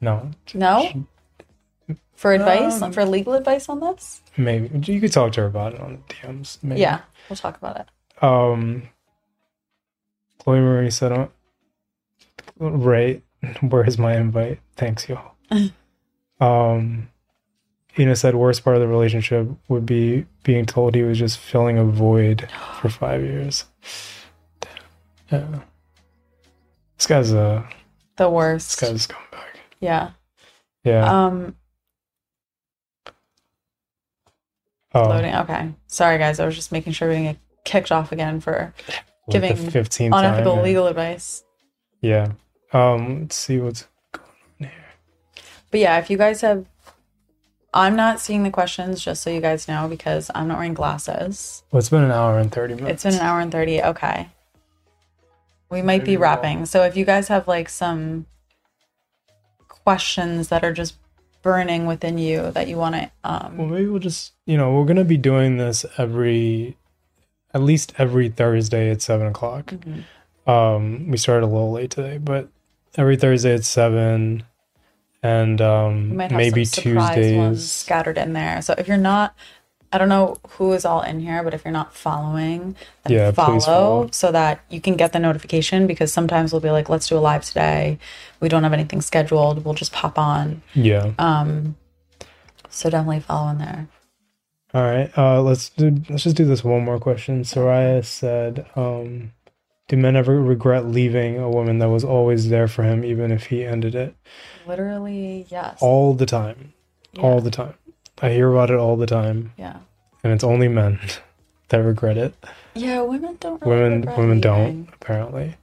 No, No? For advice? Um, for legal advice on this? maybe you could talk to her about it on the DMs. Maybe. Yeah. We'll talk about it. Um, Chloe Marie said, uh, "Right, where's my invite? Thanks, y'all." um, Ina said, "Worst part of the relationship would be being told he was just filling a void for five years." Yeah, this guy's a The worst. this guy's a scumbag. Yeah. Yeah. Um oh, loading. Okay. Sorry guys, I was just making sure we didn't get kicked off again for like giving the fifteenth unethical time. legal advice. Yeah. Um, let's see what's going on here. But yeah, if you guys have I'm not seeing the questions just so you guys know because I'm not wearing glasses. Well, it's been an hour and thirty minutes. It's been an hour and 30. Okay. We might be we'll- wrapping. So if you guys have like some questions that are just burning within you that you want to Well, um maybe we'll just, you know, we're gonna be doing this every, at least every Thursday at seven o'clock. mhm. Um, we started a little late today, but every Thursday at seven, and um, maybe some surprise ones Tuesdays. scattered in there. So if you're not I don't know who is all in here, but if you're not following, then Yeah, follow, follow. so that you can get the notification because sometimes we'll be like, let's do a live today. We don't have anything scheduled. We'll just pop on. Yeah. Um, so definitely follow in there. All right. Uh, let's do. Let's just do this one more question. Soraya said, um, "Do men ever regret leaving a woman that was always there for him, even if he ended it?" Literally, yes. All the time. yeah. All the time. I hear about it all the time, yeah. and it's only men that regret it. Yeah, women don't. Really women women don't apparently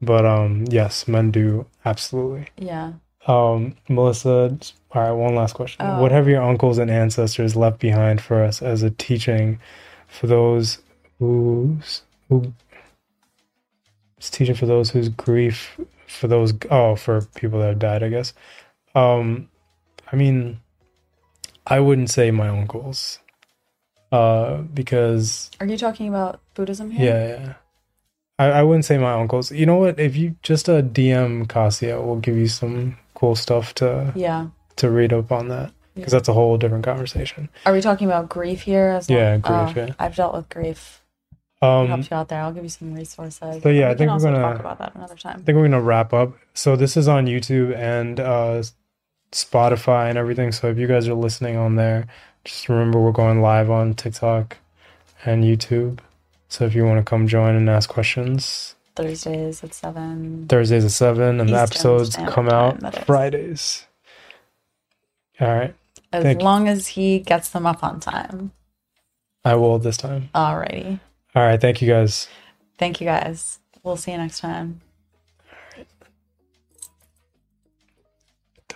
But um, yes, men do absolutely. Yeah. Um, Melissa, all right, one last question. Oh. What have your uncles and ancestors left behind for us as a teaching for those whose who it's teaching for those whose grief for those oh for people that have died, I guess. Um, I mean, I wouldn't say my uncles, uh, because Are you talking about Buddhism here? yeah, yeah. I, I wouldn't say my uncles. You know what? If you just a DM Casiah, we'll give you some cool stuff to Yeah. to read up on that because that's a whole different conversation. Are we talking about grief here as well? Yeah, grief, Oh, yeah. I've dealt with grief. Um, helped you out there. I'll give you some resources. So, yeah, We I think we're also gonna- talk about that another time. I think we're gonna wrap up. So this is on YouTube and uh, Spotify and everything. So if you guys are listening on there, just remember we're going live on TikTok and YouTube. So if you want to come join and ask questions, Thursdays at seven. Thursdays at seven, and the episodes come out. Fridays. All right, As thank you. long as he gets them up on time. I will this time. Alrighty. All right, thank you guys. Thank you guys. We'll see you next time.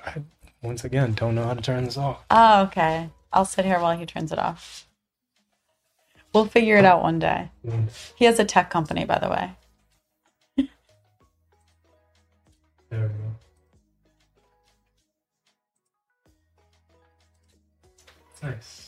I, once again, don't know how to turn this off. Oh, okay. I'll sit here while he turns it off. We'll figure it out one day. Mm. He has a tech company, by the way. There we go. Nice.